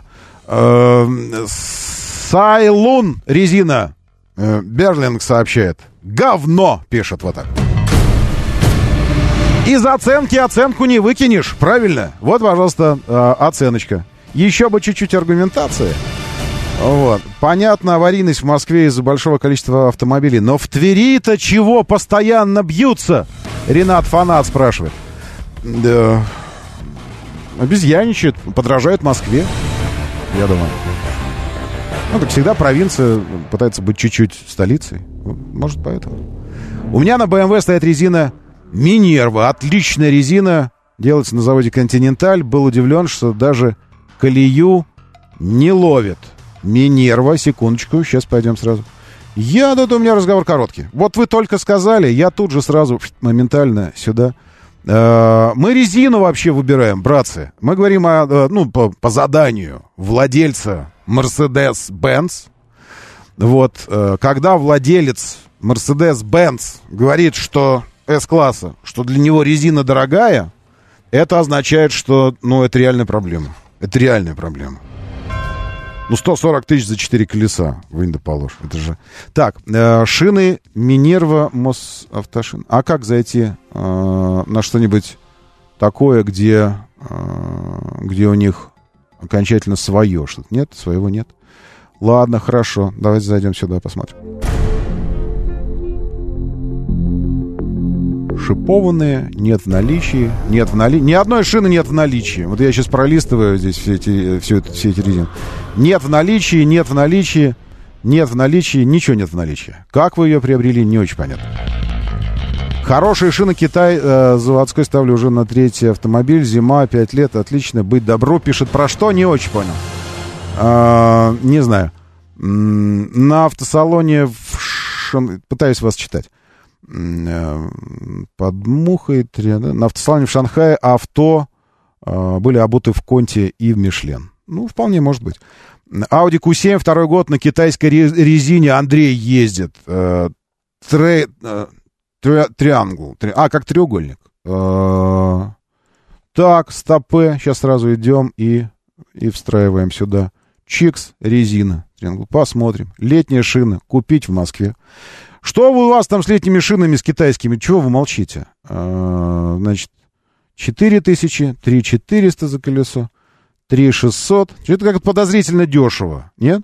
S1: Э, Сайлун резина. Э, Берлинг сообщает. Говно, пишет вот так. Из оценки оценку не выкинешь, правильно? Вот, пожалуйста, э, оценочка. Еще бы чуть-чуть аргументации. Вот. Понятно, аварийность в Москве из-за большого количества автомобилей. Но в Твери-то чего постоянно бьются? Ренат Фанат спрашивает. Да. Обезьяничают, подражают Москве, я думаю. Ну, как всегда, провинция пытается быть чуть-чуть столицей. Может, поэтому. У меня на BMW стоит резина Минерва. Отличная резина. Делается на заводе Континенталь. Был удивлен, что даже колею не ловит. Минерва, секундочку, сейчас пойдем сразу. Я, тут у меня разговор короткий. Вот вы только сказали, я тут же сразу моментально сюда. Э, мы резину вообще выбираем, братцы. Мы говорим о, э, ну, по, по заданию владельца Mercedes-Benz. Вот, э, когда владелец Mercedes-Benz говорит, что S-класса, что для него резина дорогая, это означает, что, ну, это реальная проблема. Это реальная проблема. Ну, 140 тысяч за 4 колеса, вынь да положь. Это же... Так, э, шины Минерва Мосавтошин. А как зайти э, на что-нибудь такое, где, э, где у них окончательно свое что-то? Нет, своего нет. Ладно, хорошо. Давайте зайдем сюда, посмотрим. Шипованные, нет в наличии, нет в наличии. Ни одной шины нет в наличии. Вот я сейчас пролистываю здесь все эти, все, это, все эти резины. Нет в наличии, нет в наличии, нет в наличии, ничего нет в наличии. Как вы ее приобрели, не очень понятно. Хорошие шины Китай э, заводской ставлю уже на третий автомобиль. Зима, 5 лет, отлично. Быть добро пишет про что, не очень понял. Э, не знаю. На автосалоне в Шан... Пытаюсь вас читать. Э, под мухой, на автосалоне в Шанхае авто э, были обуты в Конте и в Мишлен. Ну, вполне может быть. Audi Q7 второй год на китайской резине Андрей ездит. Э, тре, триангл. А, как треугольник. Так, стопы. Сейчас сразу идем и, и встраиваем сюда. Чикс, резина. Посмотрим. Летняя шина. Купить в Москве. Что у вас там с летними шинами, с китайскими? Чего вы молчите? А, значит, 4 тысячи, 3 400 за колесо, 3 600. Это как-то подозрительно дешево, нет?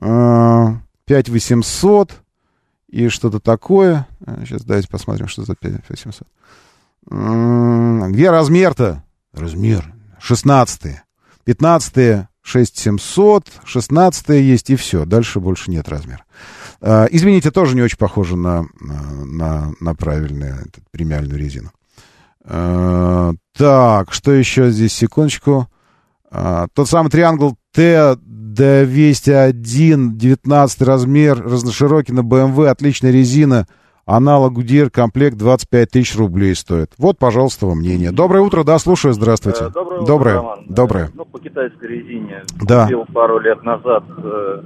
S1: А, 5 800 и что-то такое. Сейчас а, давайте посмотрим, что за 5 800. А, где размер-то? Размер. 16 15 6700, 16 есть и все. Дальше больше нет размера. А, извините, тоже не очень похоже на, на, на правильную премиальную резину. А, так, что еще здесь? Секундочку. А, тот самый триангл Т-201, 19 размер, разноширокий на BMW, отличная резина, аналог Гудир, комплект 25 тысяч рублей стоит. Вот, пожалуйста, вам мнение. Доброе утро, да, слушаю, здравствуйте.
S12: Э, доброе утро,
S1: Доброе.
S12: Роман.
S1: Доброе.
S12: Ну, по китайской резине.
S1: Да.
S12: Купил пару лет назад э,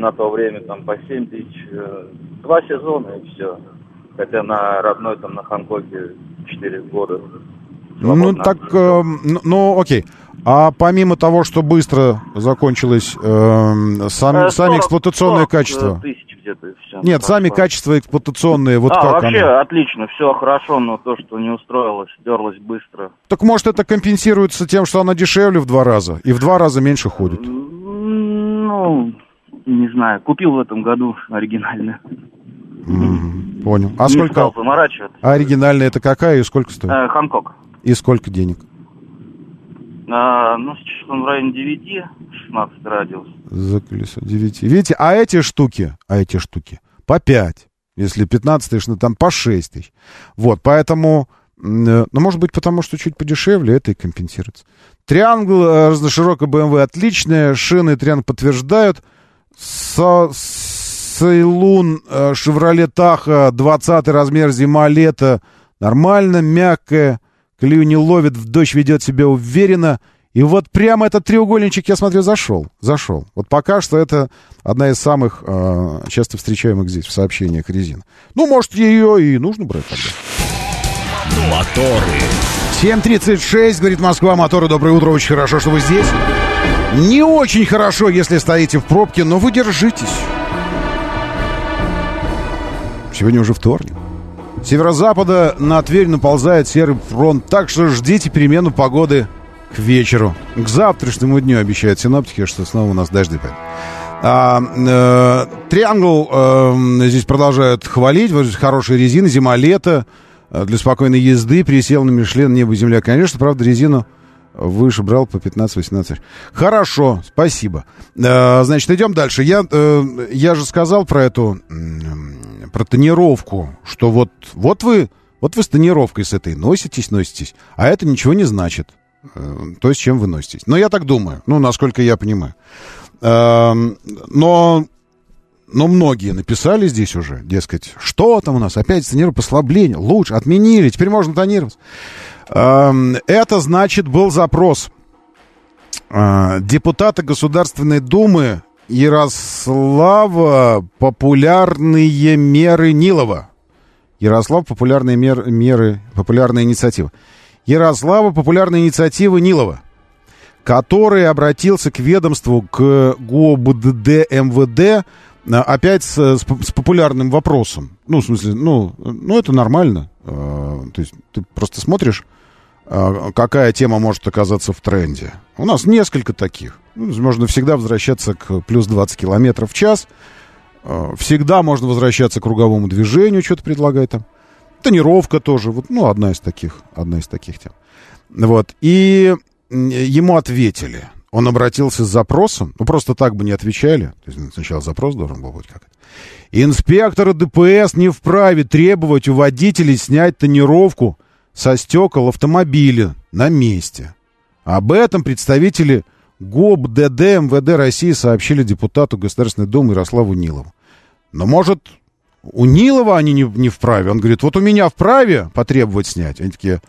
S12: на то время там по 7 тысяч. Э, два сезона и все. Хотя на родной там на Ханкоке 4 года.
S1: Ну, так, э, ну, окей. А помимо того, что быстро закончилось, э, сами,
S12: Э, 40
S1: сами эксплуатационные
S12: 40
S1: качества?
S12: тысяч где-то все.
S1: Нет, сами качества эксплуатационные, вот
S12: а,
S1: как
S12: вообще
S1: оно?
S12: отлично, все хорошо, но то, что не устроилось, дерлось быстро.
S1: Так может это компенсируется тем, что она дешевле в два раза и в два раза меньше ходит?
S12: Ну, не знаю, купил в этом году оригинальную.
S1: М, Понял. А
S12: не
S1: сколько? А оригинальная это какая и сколько стоит?
S12: Э, Ханкок.
S1: И сколько денег?
S12: А, ну, сейчас он в районе 9, 16 радиус.
S1: За колесо 9. Видите, а эти штуки, а эти штуки по 5. Если 15 тысяч, ну там по 6 тысяч. Вот, поэтому, э, ну, может быть, потому что чуть подешевле, это и компенсируется. Триангл, э, разноширокая BMW отличная, шины Триангл подтверждают. Сейлун, э, Шевроле Таха, 20 размер, зима-лето, нормально, мягкая, колею не ловит, в дождь ведет себя уверенно. И вот прямо этот треугольничек, я смотрю, зашел. Зашел. Вот пока что это одна из самых э, часто встречаемых здесь в сообщениях резин. Ну, может, ее и нужно брать тогда.
S2: Моторы.
S1: 7.36, говорит Москва, моторы, доброе утро, очень хорошо, что вы здесь. Не очень хорошо, если стоите в пробке, но вы держитесь. Сегодня уже вторник. Северо-запада на Тверь наползает серый фронт, так что ждите перемену погоды к вечеру. К завтрашнему дню обещают синоптики, что снова у нас дожди пойдут. А, э, Триангл э, здесь продолжают хвалить. Вот хорошая резина, зима-лето для спокойной езды. Пересел на Мишлен, небо, земля. Конечно, правда, резину выше брал по 15-18. Хорошо, спасибо. Э, значит, идем дальше. Я, э, я же сказал про эту, э, про тонировку, что вот, вот вы, вот вы с тонировкой с этой носитесь, носитесь, а это ничего не значит. Э, то, с чем вы носитесь. Но я так думаю, ну, насколько я понимаю. Эм, но, но многие написали здесь уже, дескать, что там у нас, опять тонирование, послабление, лучше, отменили, теперь можно тонировать. Эм, это, значит, был запрос э, депутата Государственной Думы Ярослава «Популярные меры Нилова». Ярослав «Популярные мер, меры», «Популярная инициатива». Ярослава популярная инициатива Нилова, который обратился к ведомству, к ГОБДД МВД, опять с, с, с популярным вопросом. Ну, в смысле, ну, ну это нормально. А, то есть ты просто смотришь, а, какая тема может оказаться в тренде. У нас несколько таких. Ну, можно всегда возвращаться к плюс 20 километров в час. Всегда можно возвращаться к круговому движению, что-то предлагать там. Тонировка тоже, вот, ну, одна из таких, одна из таких тем. Вот, и ему ответили. Он обратился с запросом, ну, просто так бы не отвечали. То есть сначала запрос должен был быть как это. Инспекторы ДПС не вправе требовать у водителей снять тонировку со стекол автомобиля на месте. Об этом представители ГОБ ДД МВД России сообщили депутату Государственной Думы Ярославу Нилову. Но, может, у Нилова они не, не вправе. Он говорит, вот у меня вправе потребовать снять. Они такие,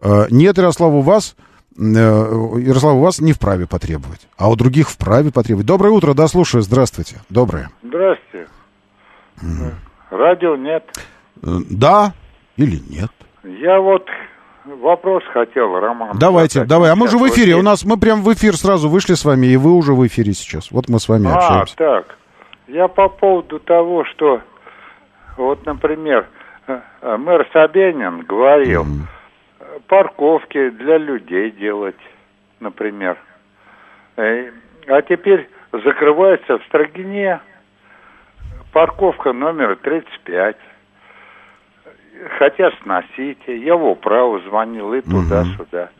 S1: э, нет, Ярослав, у вас, Ярослав, у вас не вправе потребовать, а у других вправе потребовать. Доброе утро, да, слушаю, здравствуйте. Доброе.
S13: Здравствуйте. Mm. Радио нет.
S1: Э, да или нет?
S13: Я вот вопрос хотел, Роман.
S1: Давайте, давай. А мы же в эфире. У нас мы прям в эфир сразу вышли с вами, и вы уже в эфире сейчас. Вот мы с вами
S13: а,
S1: общаемся.
S13: А, так. Я по поводу того, что вот, например, э, э, мэр Собянин говорил, mm-hmm. Парковки для людей делать, например. А теперь закрывается в Строгине парковка номер 35. Хотят сносить. Я в управу звонил и туда-сюда.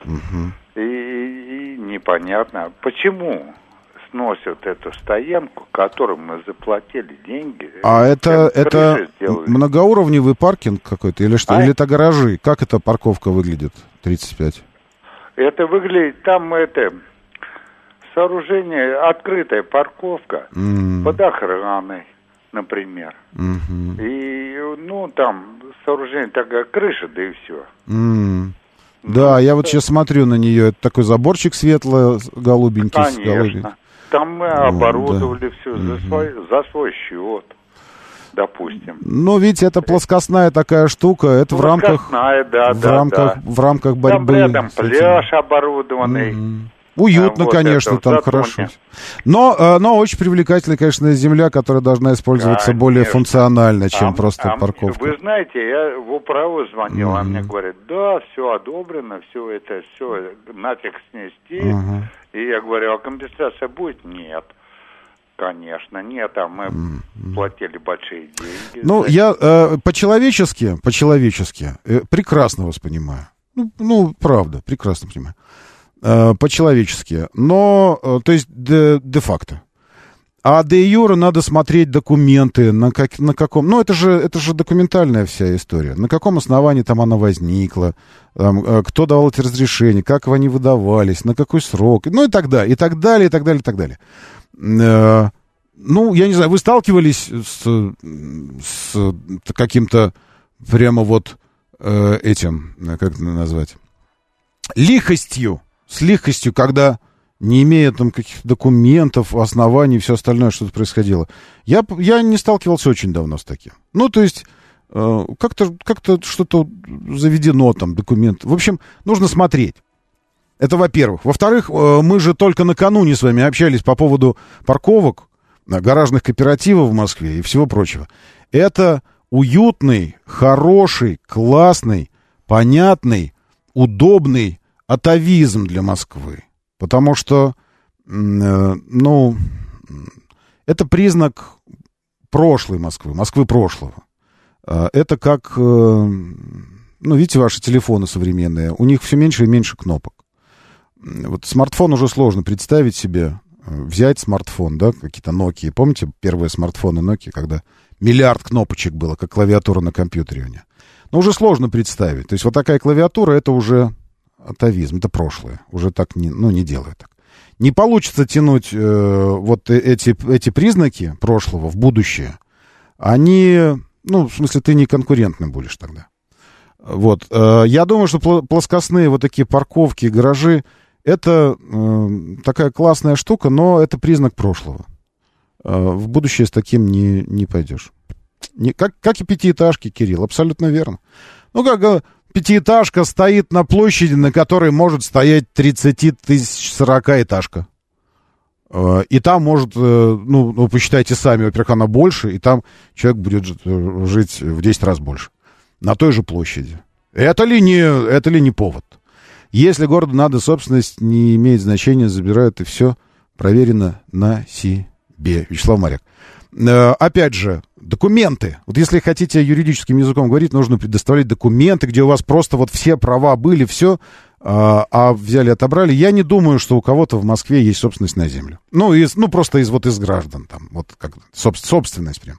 S13: И, и, и непонятно, почему сносят эту стоянку, которую мы заплатили деньги.
S1: А это, это многоуровневый паркинг какой-то или что? А? Или это гаражи? Как эта парковка выглядит, 35?
S13: Это выглядит, там это сооружение, открытая парковка mm. под охраной, например. Mm-hmm. И, ну, там сооружение такая крыша, да и все.
S1: Mm. Да, я вот сейчас смотрю на нее. Это такой заборчик светло-голубенький.
S13: Конечно. Голубенький. Там мы оборудовали да. все за, свой, за свой счет, допустим.
S1: Ну, видите, это плоскостная такая штука, это в рамках...
S13: да,
S1: в
S13: да,
S1: рамках,
S13: да.
S1: В рамках борьбы.
S13: Там рядом пляж оборудованный. Mm-hmm.
S1: Уютно, вот конечно, там затоне. хорошо. Но, э, но очень привлекательная, конечно, земля, которая должна использоваться конечно. более функционально, чем а, просто а, парковка.
S13: Вы знаете, я в управу звонил, mm-hmm. а мне говорят, да, все одобрено, все это, все нафиг снести. Mm-hmm. И я говорю, а компенсация будет? Нет. Конечно, нет, а мы mm-hmm. платили большие деньги.
S1: Ну, я э, по-человечески, по-человечески э, прекрасно вас понимаю. Ну, ну, правда, прекрасно понимаю. Э, по-человечески. Но, э, то есть, де, де-факто. А де юра надо смотреть документы, на, как, на каком... Ну, это же, это же документальная вся история. На каком основании там она возникла, там, э, кто давал эти разрешения, как они выдавались, на какой срок, ну и так далее, и так далее, и так далее, и так далее. Ну, я не знаю, вы сталкивались с, с каким-то прямо вот этим, как это назвать, лихостью с легкостью, когда не имея там каких-то документов, оснований, все остальное что-то происходило. Я, я не сталкивался очень давно с таким. Ну, то есть, э, как-то как что-то заведено там, документ. В общем, нужно смотреть. Это во-первых. Во-вторых, э, мы же только накануне с вами общались по поводу парковок, э, гаражных кооперативов в Москве и всего прочего. Это уютный, хороший, классный, понятный, удобный атовизм для Москвы. Потому что, э, ну, это признак прошлой Москвы, Москвы прошлого. Это как, ну, видите, ваши телефоны современные, у них все меньше и меньше кнопок вот смартфон уже сложно представить себе, э, взять смартфон, да, какие-то Nokia. Помните первые смартфоны Nokia, когда миллиард кнопочек было, как клавиатура на компьютере у них? Но уже сложно представить. То есть вот такая клавиатура, это уже атовизм, это прошлое. Уже так не, ну, не делают так. Не получится тянуть э, вот э, эти, эти признаки прошлого в будущее. Они, ну, в смысле, ты не конкурентный будешь тогда. Вот. Э, я думаю, что плоскостные вот такие парковки, гаражи, это э, такая классная штука, но это признак прошлого. Э, в будущее с таким не, не пойдешь. Не, как, как и пятиэтажки, Кирилл, абсолютно верно. Ну, как э, пятиэтажка стоит на площади, на которой может стоять 30 тысяч 40 этажка. Э, и там может, э, ну, ну, посчитайте сами, во-первых, она больше, и там человек будет жить в 10 раз больше. На той же площади. Это ли не, это ли не повод? Если городу надо собственность, не имеет значения, забирают и все проверено на себе. Вячеслав Марек. Э, опять же, документы. Вот если хотите юридическим языком говорить, нужно предоставлять документы, где у вас просто вот все права были, все, а, а взяли, отобрали. Я не думаю, что у кого-то в Москве есть собственность на землю. Ну, из, ну просто из, вот из граждан, там, вот как собственность прям.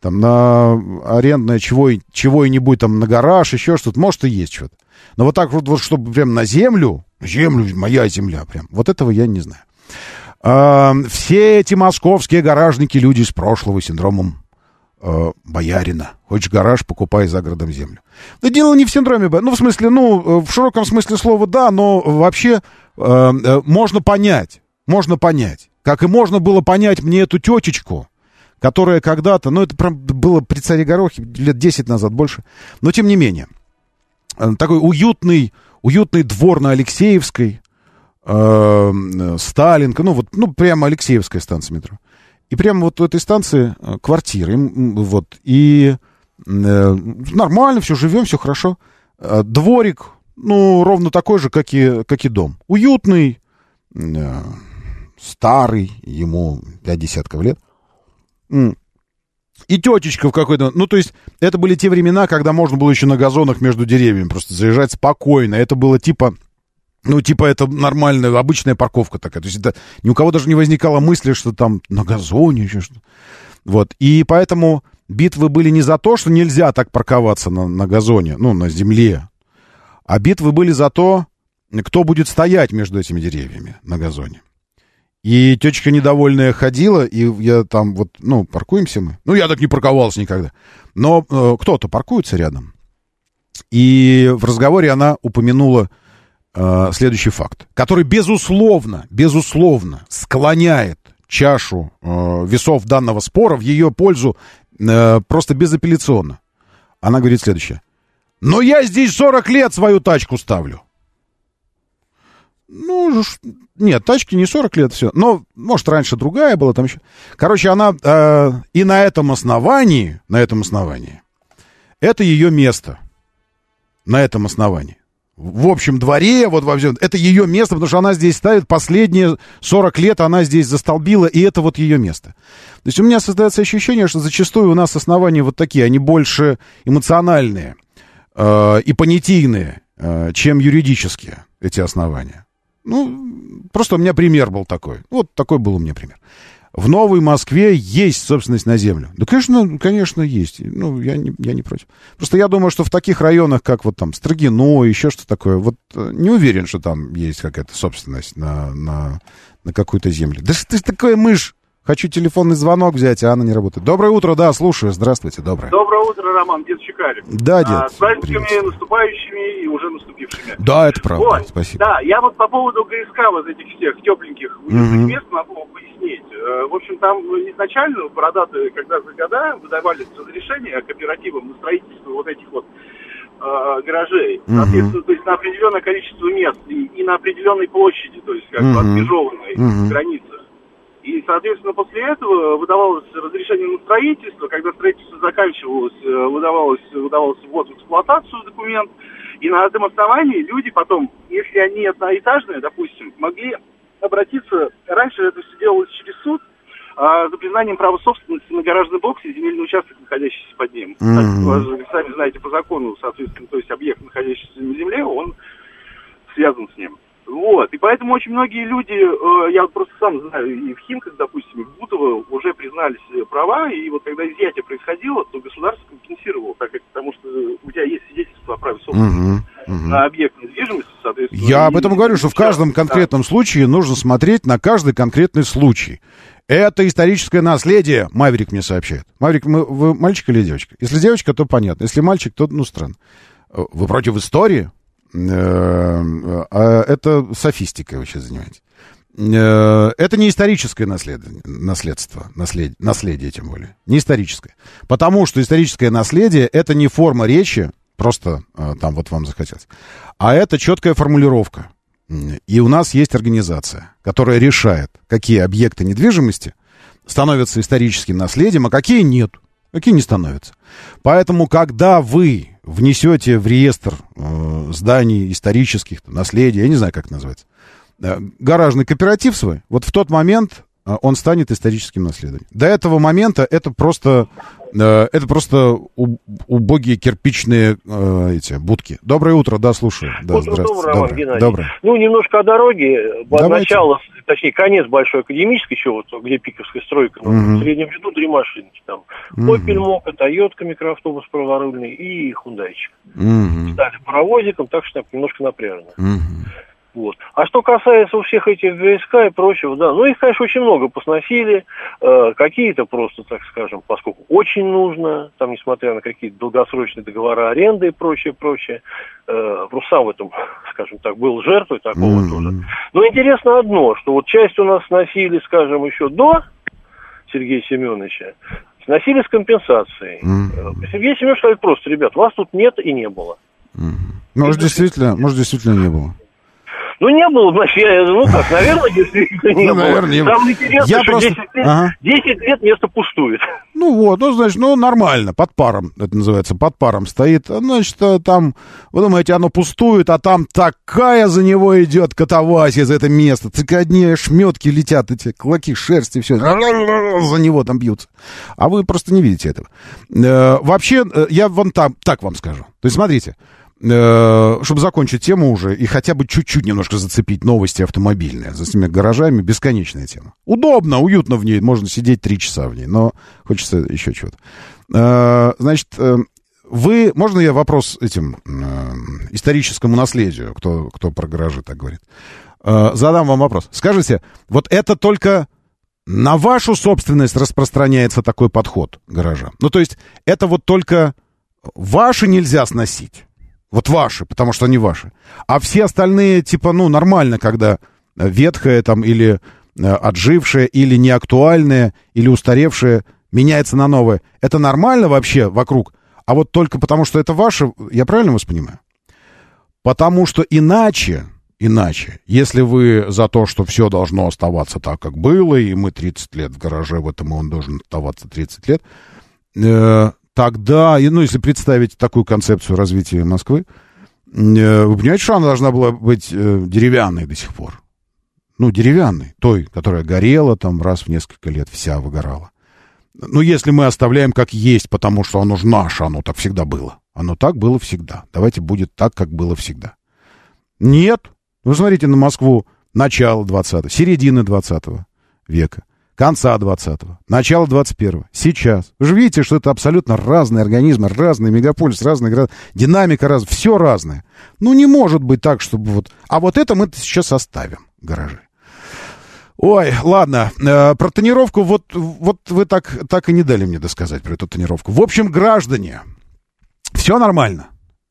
S1: Там на арендное чего, чего-нибудь, там на гараж, еще что-то. Может, и есть что-то. Но вот так вот, вот чтобы прям на землю, землю, моя земля прям, вот этого я не знаю. А, все эти московские гаражники, люди с прошлого синдромом э, боярина. Хочешь гараж, покупай за городом землю. Но дело не в синдроме, ну, в смысле, ну, в широком смысле слова, да, но вообще э, э, можно понять, можно понять. Как и можно было понять мне эту тетечку, которая когда-то, ну, это было при царе Горохе лет 10 назад, больше, но тем не менее, Э, такой уютный, уютный двор на Алексеевской, э, Сталинка, ну вот, ну прямо Алексеевская станция метро. И прямо вот у этой станции э, квартиры, вот, и э, нормально, все, живем, все хорошо. Э, дворик, ну, ровно такой же, как и, как и дом. Уютный, э, старый, ему пять десятков лет. И тетечка в какой-то... Ну, то есть, это были те времена, когда можно было еще на газонах между деревьями просто заезжать спокойно. Это было типа... Ну, типа, это нормальная, обычная парковка такая. То есть, это ни у кого даже не возникало мысли, что там на газоне еще что-то. Вот. И поэтому битвы были не за то, что нельзя так парковаться на, на газоне, ну, на земле. А битвы были за то, кто будет стоять между этими деревьями на газоне. И тетечка недовольная ходила, и я там вот, ну, паркуемся мы. Ну, я так не парковался никогда. Но э, кто-то паркуется рядом. И в разговоре она упомянула э, следующий факт, который, безусловно, безусловно, склоняет чашу э, весов данного спора в ее пользу э, просто безапелляционно. Она говорит следующее. Но я здесь 40 лет свою тачку ставлю. Ну, нет, тачки не 40 лет, все. Но, может, раньше другая была там еще. Короче, она э, и на этом основании, на этом основании, это ее место. На этом основании. В общем дворе, вот во всем, это ее место, потому что она здесь ставит последние 40 лет, она здесь застолбила, и это вот ее место. То есть у меня создается ощущение, что зачастую у нас основания вот такие, они больше эмоциональные э, и понятийные, э, чем юридические, эти основания. Ну, просто у меня пример был такой. Вот такой был у меня пример. В Новой Москве есть собственность на землю. Да, конечно, конечно, есть. Ну, я не, я не против. Просто я думаю, что в таких районах, как вот там Строгино, еще что такое, вот э, не уверен, что там есть какая-то собственность на, на, на какую-то землю. Да ты такая мышь Хочу телефонный звонок взять, а она не работает. Доброе утро, да, слушаю. Здравствуйте, доброе.
S14: Доброе утро, Роман, дед Чекалин.
S1: Да, дед. А,
S14: с праздниками наступающими и уже наступившими.
S1: Да, это правда, вот, спасибо.
S14: Да, я вот по поводу ГСК вот этих всех тепленьких угу. мест могу пояснить. Э, в общем, там изначально бородатые, когда за года выдавались разрешения кооперативам на строительство вот этих вот э, гаражей. Соответственно, то есть на определенное количество мест и, и на определенной площади, то есть как бы отмежеванной uh границах. И, соответственно, после этого выдавалось разрешение на строительство. Когда строительство заканчивалось, э, выдавалось, выдавался ввод в эксплуатацию документ. И на этом основании люди потом, если они одноэтажные, допустим, могли обратиться, раньше это все делалось через суд, а, за признанием права собственности на гаражный бокс и земельный участок, находящийся под ним. Mm-hmm. Вы сами знаете по закону, соответственно, то есть объект, находящийся на земле, он связан с ним. Вот, и поэтому очень многие люди, э, я просто сам знаю, и в Химках, допустим, и в Бутово уже признались права, и вот когда изъятие происходило, то государство компенсировало, так как, потому что у тебя есть свидетельство о праве собственности угу, угу. на объект недвижимости, соответственно.
S1: Я об этом говорю, что в каждом конкретном да. случае нужно смотреть на каждый конкретный случай. Это историческое наследие, Маврик мне сообщает. Маврик, мы, вы мальчик или девочка? Если девочка, то понятно. Если мальчик, то, ну, странно. Вы против истории? Э, а это софистикой вы сейчас занимаетесь. Э, это не историческое наследие, наследство, наследие, наследие тем более, не историческое. Потому что историческое наследие — это не форма речи, просто э, там вот вам захотелось, а это четкая формулировка. И у нас есть организация, которая решает, какие объекты недвижимости становятся историческим наследием, а какие нет, какие не становятся. Поэтому, когда вы внесете в реестр э, зданий исторических, наследия, я не знаю, как это называется, э, гаражный кооператив свой, вот в тот момент э, он станет историческим наследием. До этого момента это просто, это просто убогие кирпичные э, эти будки. Доброе утро, да, слушаю. Да,
S15: утро доброе, Роман Геннадьевич. Доброе. Ну, немножко о дороге. Начало, точнее, конец Большой Академической, еще вот, где пиковская стройка, угу. в среднем ряду три машинки там. Угу. Opel Mokka, Toyota микроавтобус праворульный и Хундайчик. Угу. Стали паровозиком, так что немножко напряжно. Угу. Вот. А что касается у всех этих ГСК и прочего, да, ну их, конечно, очень много посносили, э, какие-то просто, так скажем, поскольку очень нужно, там, несмотря на какие-то долгосрочные договора аренды и прочее, прочее, э, просто сам в этом, [LAUGHS] скажем так, был жертвой такого mm-hmm. тоже. Но интересно одно, что вот часть у нас сносили, скажем, еще до Сергея Семеновича, сносили с компенсацией. Mm-hmm. Сергей Семенович говорит просто, ребят, вас тут нет и не было.
S1: Mm-hmm. Может, действительно, может, действительно не было.
S15: Ну, не было, значит, я, ну как, наверное, действительно не ну, было. Наверное, не Самое интересное, я что просто... 10, лет, ага. 10 лет место пустует.
S1: Ну вот, ну, значит, ну, нормально, под паром, это называется, под паром стоит. Значит, э, там, вы думаете, оно пустует, а там такая за него идет катавасия за это место. Так одни шметки летят, эти клоки шерсти, все, за него там бьются. А вы просто не видите этого. Э, вообще, э, я вон там, так вам скажу. То есть, смотрите, чтобы закончить тему уже и хотя бы чуть-чуть немножко зацепить новости автомобильные. За этими гаражами бесконечная тема. Удобно, уютно в ней, можно сидеть три часа в ней, но хочется еще чего-то. Э, значит, э, вы, можно я вопрос этим историческому наследию, кто, кто про гаражи так говорит, задам вам вопрос. Скажите, вот это только на вашу собственность распространяется такой подход гаража? Ну, то есть это вот только ваши нельзя сносить? Вот ваши, потому что они ваши. А все остальные, типа, ну, нормально, когда ветхое там или э, отжившее, или неактуальное, или устаревшее меняется на новое. Это нормально вообще вокруг? А вот только потому, что это ваше, я правильно вас понимаю? Потому что иначе, иначе, если вы за то, что все должно оставаться так, как было, и мы 30 лет в гараже в этом, и он должен оставаться 30 лет, э, тогда, ну, если представить такую концепцию развития Москвы, э, вы понимаете, что она должна была быть э, деревянной до сих пор? Ну, деревянной, той, которая горела там раз в несколько лет, вся выгорала. Ну, если мы оставляем как есть, потому что оно же наше, оно так всегда было. Оно так было всегда. Давайте будет так, как было всегда. Нет. Вы смотрите на Москву начала 20-го, середины 20 века конца 20-го, начала 21-го, сейчас. Вы же видите, что это абсолютно разные организмы, разный мегаполис, разная динамика, раз, все разное. Ну, не может быть так, чтобы вот... А вот это мы сейчас оставим, гаражи. Ой, ладно. Э, про тонировку, вот, вот вы так, так и не дали мне досказать про эту тонировку. В общем, граждане, все нормально,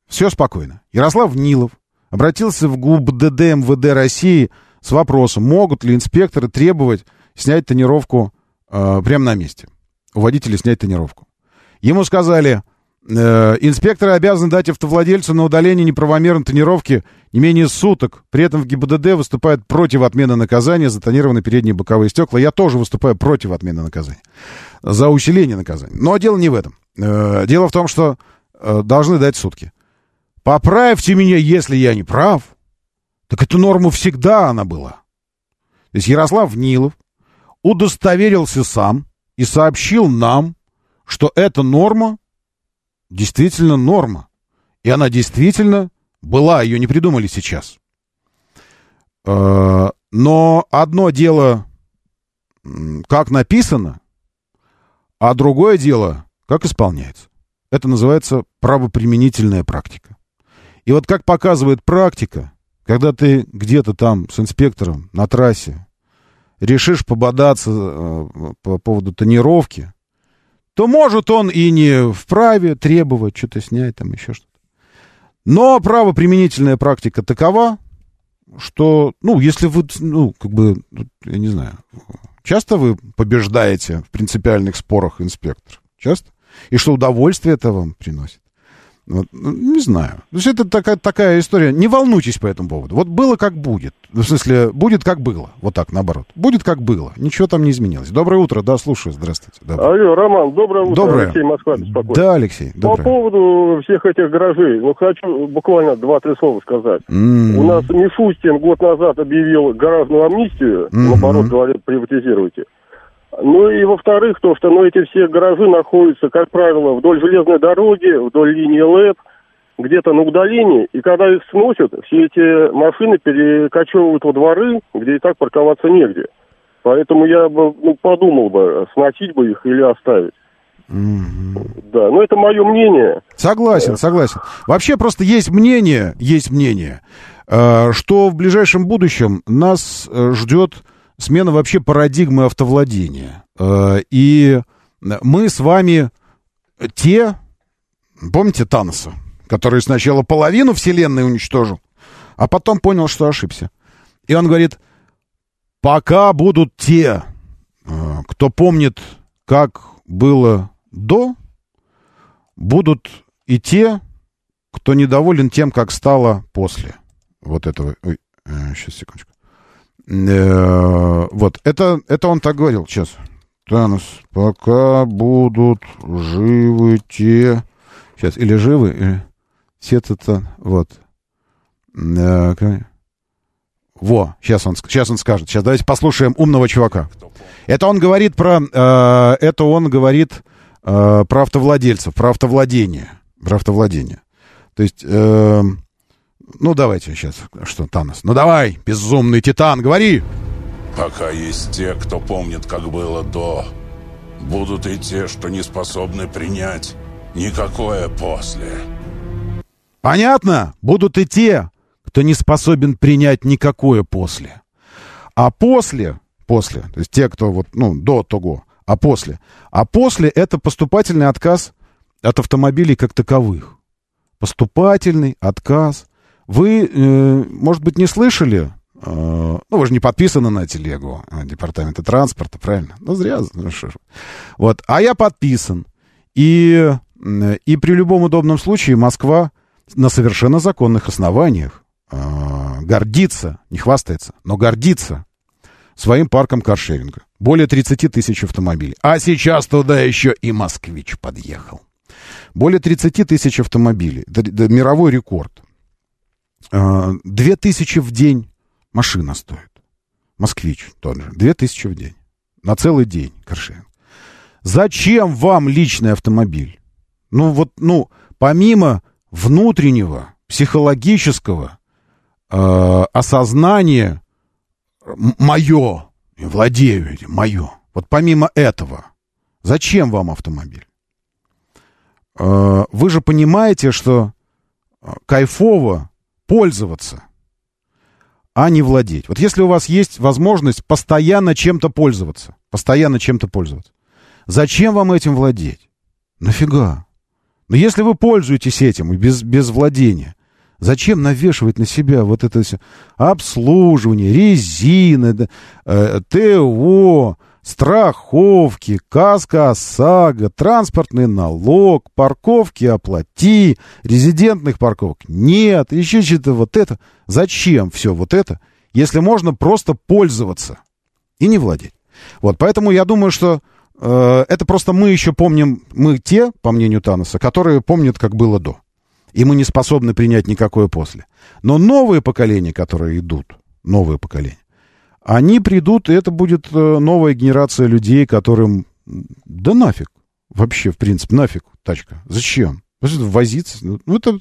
S1: все спокойно. Ярослав Нилов обратился в ГУБДД МВД России с вопросом, могут ли инспекторы требовать снять тонировку э, прямо на месте. У водителя снять тонировку. Ему сказали, Э, инспекторы обязаны дать автовладельцу на удаление неправомерной тонировки не менее суток. При этом в ГИБДД выступают против отмены наказания за тонированные передние боковые стекла. Я тоже выступаю против отмены наказания. За усиление наказания. Но дело не в этом. Э, дело в том, что э, должны дать сутки. Поправьте меня, если я не прав. Так эту норму всегда она была. То есть Ярослав Нилов удостоверился сам и сообщил нам, что эта норма действительно норма. И она действительно была, ее не придумали сейчас. Э, но одно дело, как написано, а другое дело, как исполняется. Это называется правоприменительная практика. И вот как показывает практика, когда ты где-то там с инспектором на трассе решишь пободаться э, по поводу тонировки, то может он и не вправе требовать что-то снять, там еще что-то. Но правоприменительная практика такова, что, ну, если вы, ну, как бы, я не знаю, часто вы побеждаете в принципиальных спорах инспектор? Часто? И что удовольствие это вам приносит? Вот, ну, не знаю. То есть это такая, такая история. Не волнуйтесь по этому поводу. Вот было как будет. В смысле, будет как было. Вот так, наоборот. Будет как было. Ничего там не изменилось. Доброе утро. Да, слушаю. Здравствуйте.
S16: Доброе. Алло, Роман, доброе утро.
S1: Доброе.
S16: Алексей Москва беспокоит.
S1: Да, Алексей. Доброе.
S16: По поводу всех этих гаражей. Ну, хочу буквально два-три слова сказать.
S1: Mm-hmm.
S16: У нас Мишустин год назад объявил гаражную амнистию. Mm-hmm. Наоборот, говорит, приватизируйте. Ну и во-вторых, то, что ну, эти все гаражи находятся, как правило, вдоль железной дороги, вдоль линии ЛЭП, где-то на удалении, и когда их сносят, все эти машины перекочевывают во дворы, где и так парковаться негде. Поэтому я бы ну, подумал бы, сносить бы их или оставить.
S1: Mm-hmm.
S16: Да, но это мое мнение.
S1: Согласен, согласен. Вообще просто есть мнение, есть мнение, э, что в ближайшем будущем нас э, ждет смена вообще парадигмы автовладения. Э, и мы с вами те, помните Таноса, который сначала половину Вселенной уничтожил, а потом понял, что ошибся. И он говорит, пока будут те, э, кто помнит, как было до, будут и те, кто недоволен тем, как стало после вот этого. Ой, сейчас, э, секундочку. Э, вот, это, это он так говорил, сейчас. Танос, пока будут живы те... Сейчас, или живы, или... Все-то, вот. Э, во, сейчас он, сейчас он скажет. Сейчас давайте послушаем умного чувака. Это он говорит про... Э, это он говорит э, про автовладельцев, про автовладение. Про автовладение. То есть... Э, ну, давайте сейчас. Что, Танос? Ну, давай, безумный титан, говори!
S17: Пока есть те, кто помнит, как было до, будут и те, что не способны принять никакое после.
S1: Понятно? Будут и те, кто не способен принять никакое после. А после, после, то есть те, кто вот, ну, до того, а после. А после это поступательный отказ от автомобилей как таковых. Поступательный отказ вы, э, может быть, не слышали, э, ну, вы же не подписаны на телегу э, департамента транспорта, правильно? Ну, зря. Ну, вот. А я подписан. И, и при любом удобном случае Москва на совершенно законных основаниях гордится, не хвастается, но гордится своим парком каршеринга. Более 30 тысяч автомобилей. А сейчас туда еще и москвич подъехал. Более 30 тысяч автомобилей. Это мировой рекорд. А, две тысячи в день машина стоит. Москвич тот же. Две тысячи в день. На целый день каршеринг. Зачем вам личный автомобиль? Ну вот, ну, помимо внутреннего, психологического э, осознания мое, владею этим, мое. Вот помимо этого, зачем вам автомобиль? Э, вы же понимаете, что кайфово пользоваться. а не владеть. Вот если у вас есть возможность постоянно чем-то пользоваться, постоянно чем-то пользоваться, зачем вам этим владеть? Нафига? Но если вы пользуетесь этим без, без владения, зачем навешивать на себя вот это все обслуживание, резины, э, ТО, страховки, каска ОСАГО, транспортный налог, парковки оплати, резидентных парковок нет, еще что-то вот это. Зачем все вот это, если можно просто пользоваться и не владеть? Вот, поэтому я думаю, что э, это просто мы еще помним, мы те, по мнению Таноса, которые помнят, как было до. И мы не способны принять никакое после. Но новые поколения, которые идут, новые поколения, они придут, и это будет э, новая генерация людей, которым... Да нафиг. Вообще, в принципе, нафиг тачка. Зачем? Возиться. Ну, это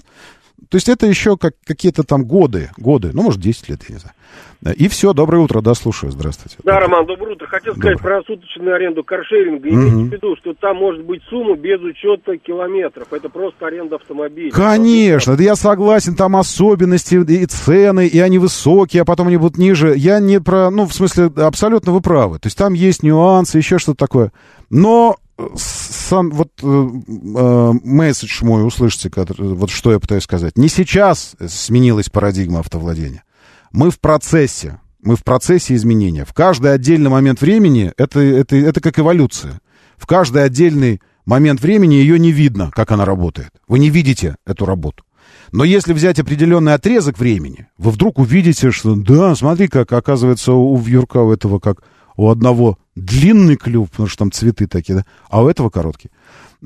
S1: то есть это еще как, какие-то там годы, годы, ну, может, 10 лет, я не знаю. И все, доброе утро, да, слушаю, здравствуйте.
S15: Да, Роман, доброе утро. Хотел сказать доброе. про суточную аренду каршеринга. Имейте угу. в виду, что там может быть сумма без учета километров. Это просто аренда автомобиля.
S1: Конечно, да я согласен, там особенности и цены, и они высокие, а потом они будут ниже. Я не про, ну, в смысле, абсолютно вы правы. То есть там есть нюансы, еще что-то такое. Но сам вот э, э, месседж мой услышите, который, вот что я пытаюсь сказать. Не сейчас сменилась парадигма автовладения. Мы в процессе, мы в процессе изменения. В каждый отдельный момент времени это, это, это как эволюция. В каждый отдельный момент времени ее не видно, как она работает. Вы не видите эту работу. Но если взять определенный отрезок времени, вы вдруг увидите, что да, смотри, как оказывается у Вьюрка у этого как у одного длинный клюв, потому что там цветы такие, да, а у этого короткий.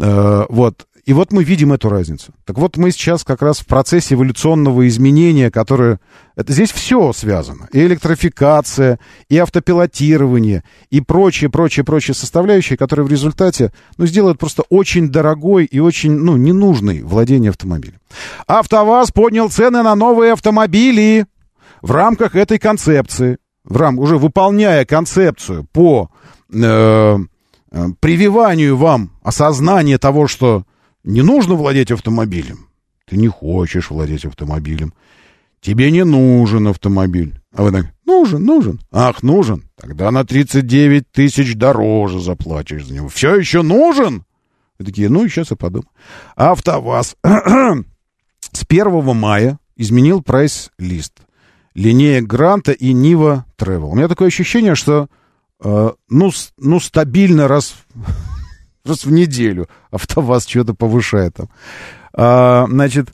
S1: Э, вот. И вот мы видим эту разницу. Так вот, мы сейчас как раз в процессе эволюционного изменения, которое... Это, здесь все связано. И электрификация, и автопилотирование, и прочие, прочие, прочие составляющие, которые в результате ну, сделают просто очень дорогой и очень ну, ненужный владение автомобилем. АвтоВАЗ поднял цены на новые автомобили в рамках этой концепции в рам, уже выполняя концепцию по э, э, прививанию вам осознания того, что не нужно владеть автомобилем. Ты не хочешь владеть автомобилем. Тебе не нужен автомобиль. А вы так, нужен, нужен. Ах, нужен. Тогда на 39 тысяч дороже заплатишь за него. Все еще нужен? Вы такие, ну, сейчас я подумаю. АвтоВАЗ [CLEARS THROAT] с 1 мая изменил прайс-лист линеек Гранта и Нива Тревел. У меня такое ощущение, что э, ну, ну, стабильно раз, [LAUGHS] раз в неделю АвтоВАЗ что-то повышает там. А, значит,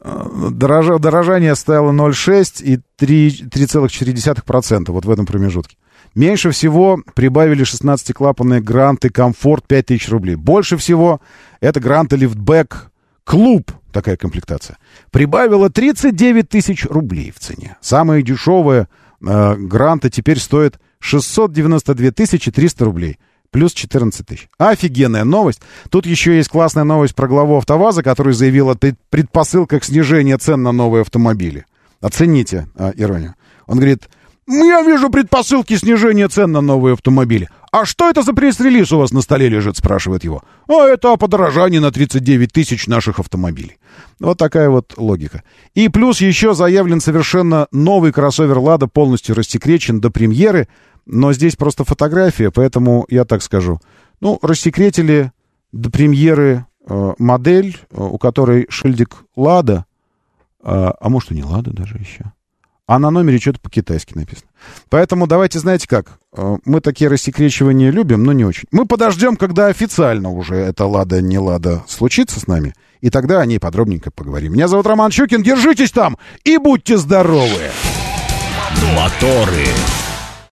S1: э, дорож, дорожание стояло 0,6 и 3,4% вот в этом промежутке. Меньше всего прибавили 16-клапанные гранты «Комфорт» 5000 рублей. Больше всего это гранты «Лифтбэк Клуб» такая комплектация, прибавила 39 тысяч рублей в цене. Самые дешевые э, гранты теперь стоят 692 тысячи 300 рублей. Плюс 14 тысяч. Офигенная новость. Тут еще есть классная новость про главу АвтоВАЗа, который заявил о предпосылках снижения цен на новые автомобили. Оцените а, иронию. Он говорит, я вижу предпосылки снижения цен на новые автомобили. «А что это за пресс-релиз у вас на столе лежит?» — спрашивает его. «А это о подорожании на 39 тысяч наших автомобилей». Вот такая вот логика. И плюс еще заявлен совершенно новый кроссовер «Лада», полностью рассекречен до премьеры, но здесь просто фотография, поэтому я так скажу. Ну, рассекретили до премьеры э, модель, э, у которой шильдик «Лада», э, а может и не «Лада» даже еще а на номере что-то по-китайски написано. Поэтому давайте, знаете как, э, мы такие рассекречивания любим, но не очень. Мы подождем, когда официально уже это «Лада, не Лада» случится с нами, и тогда о ней подробненько поговорим. Меня зовут Роман Щукин, держитесь там и будьте здоровы!
S2: Моторы.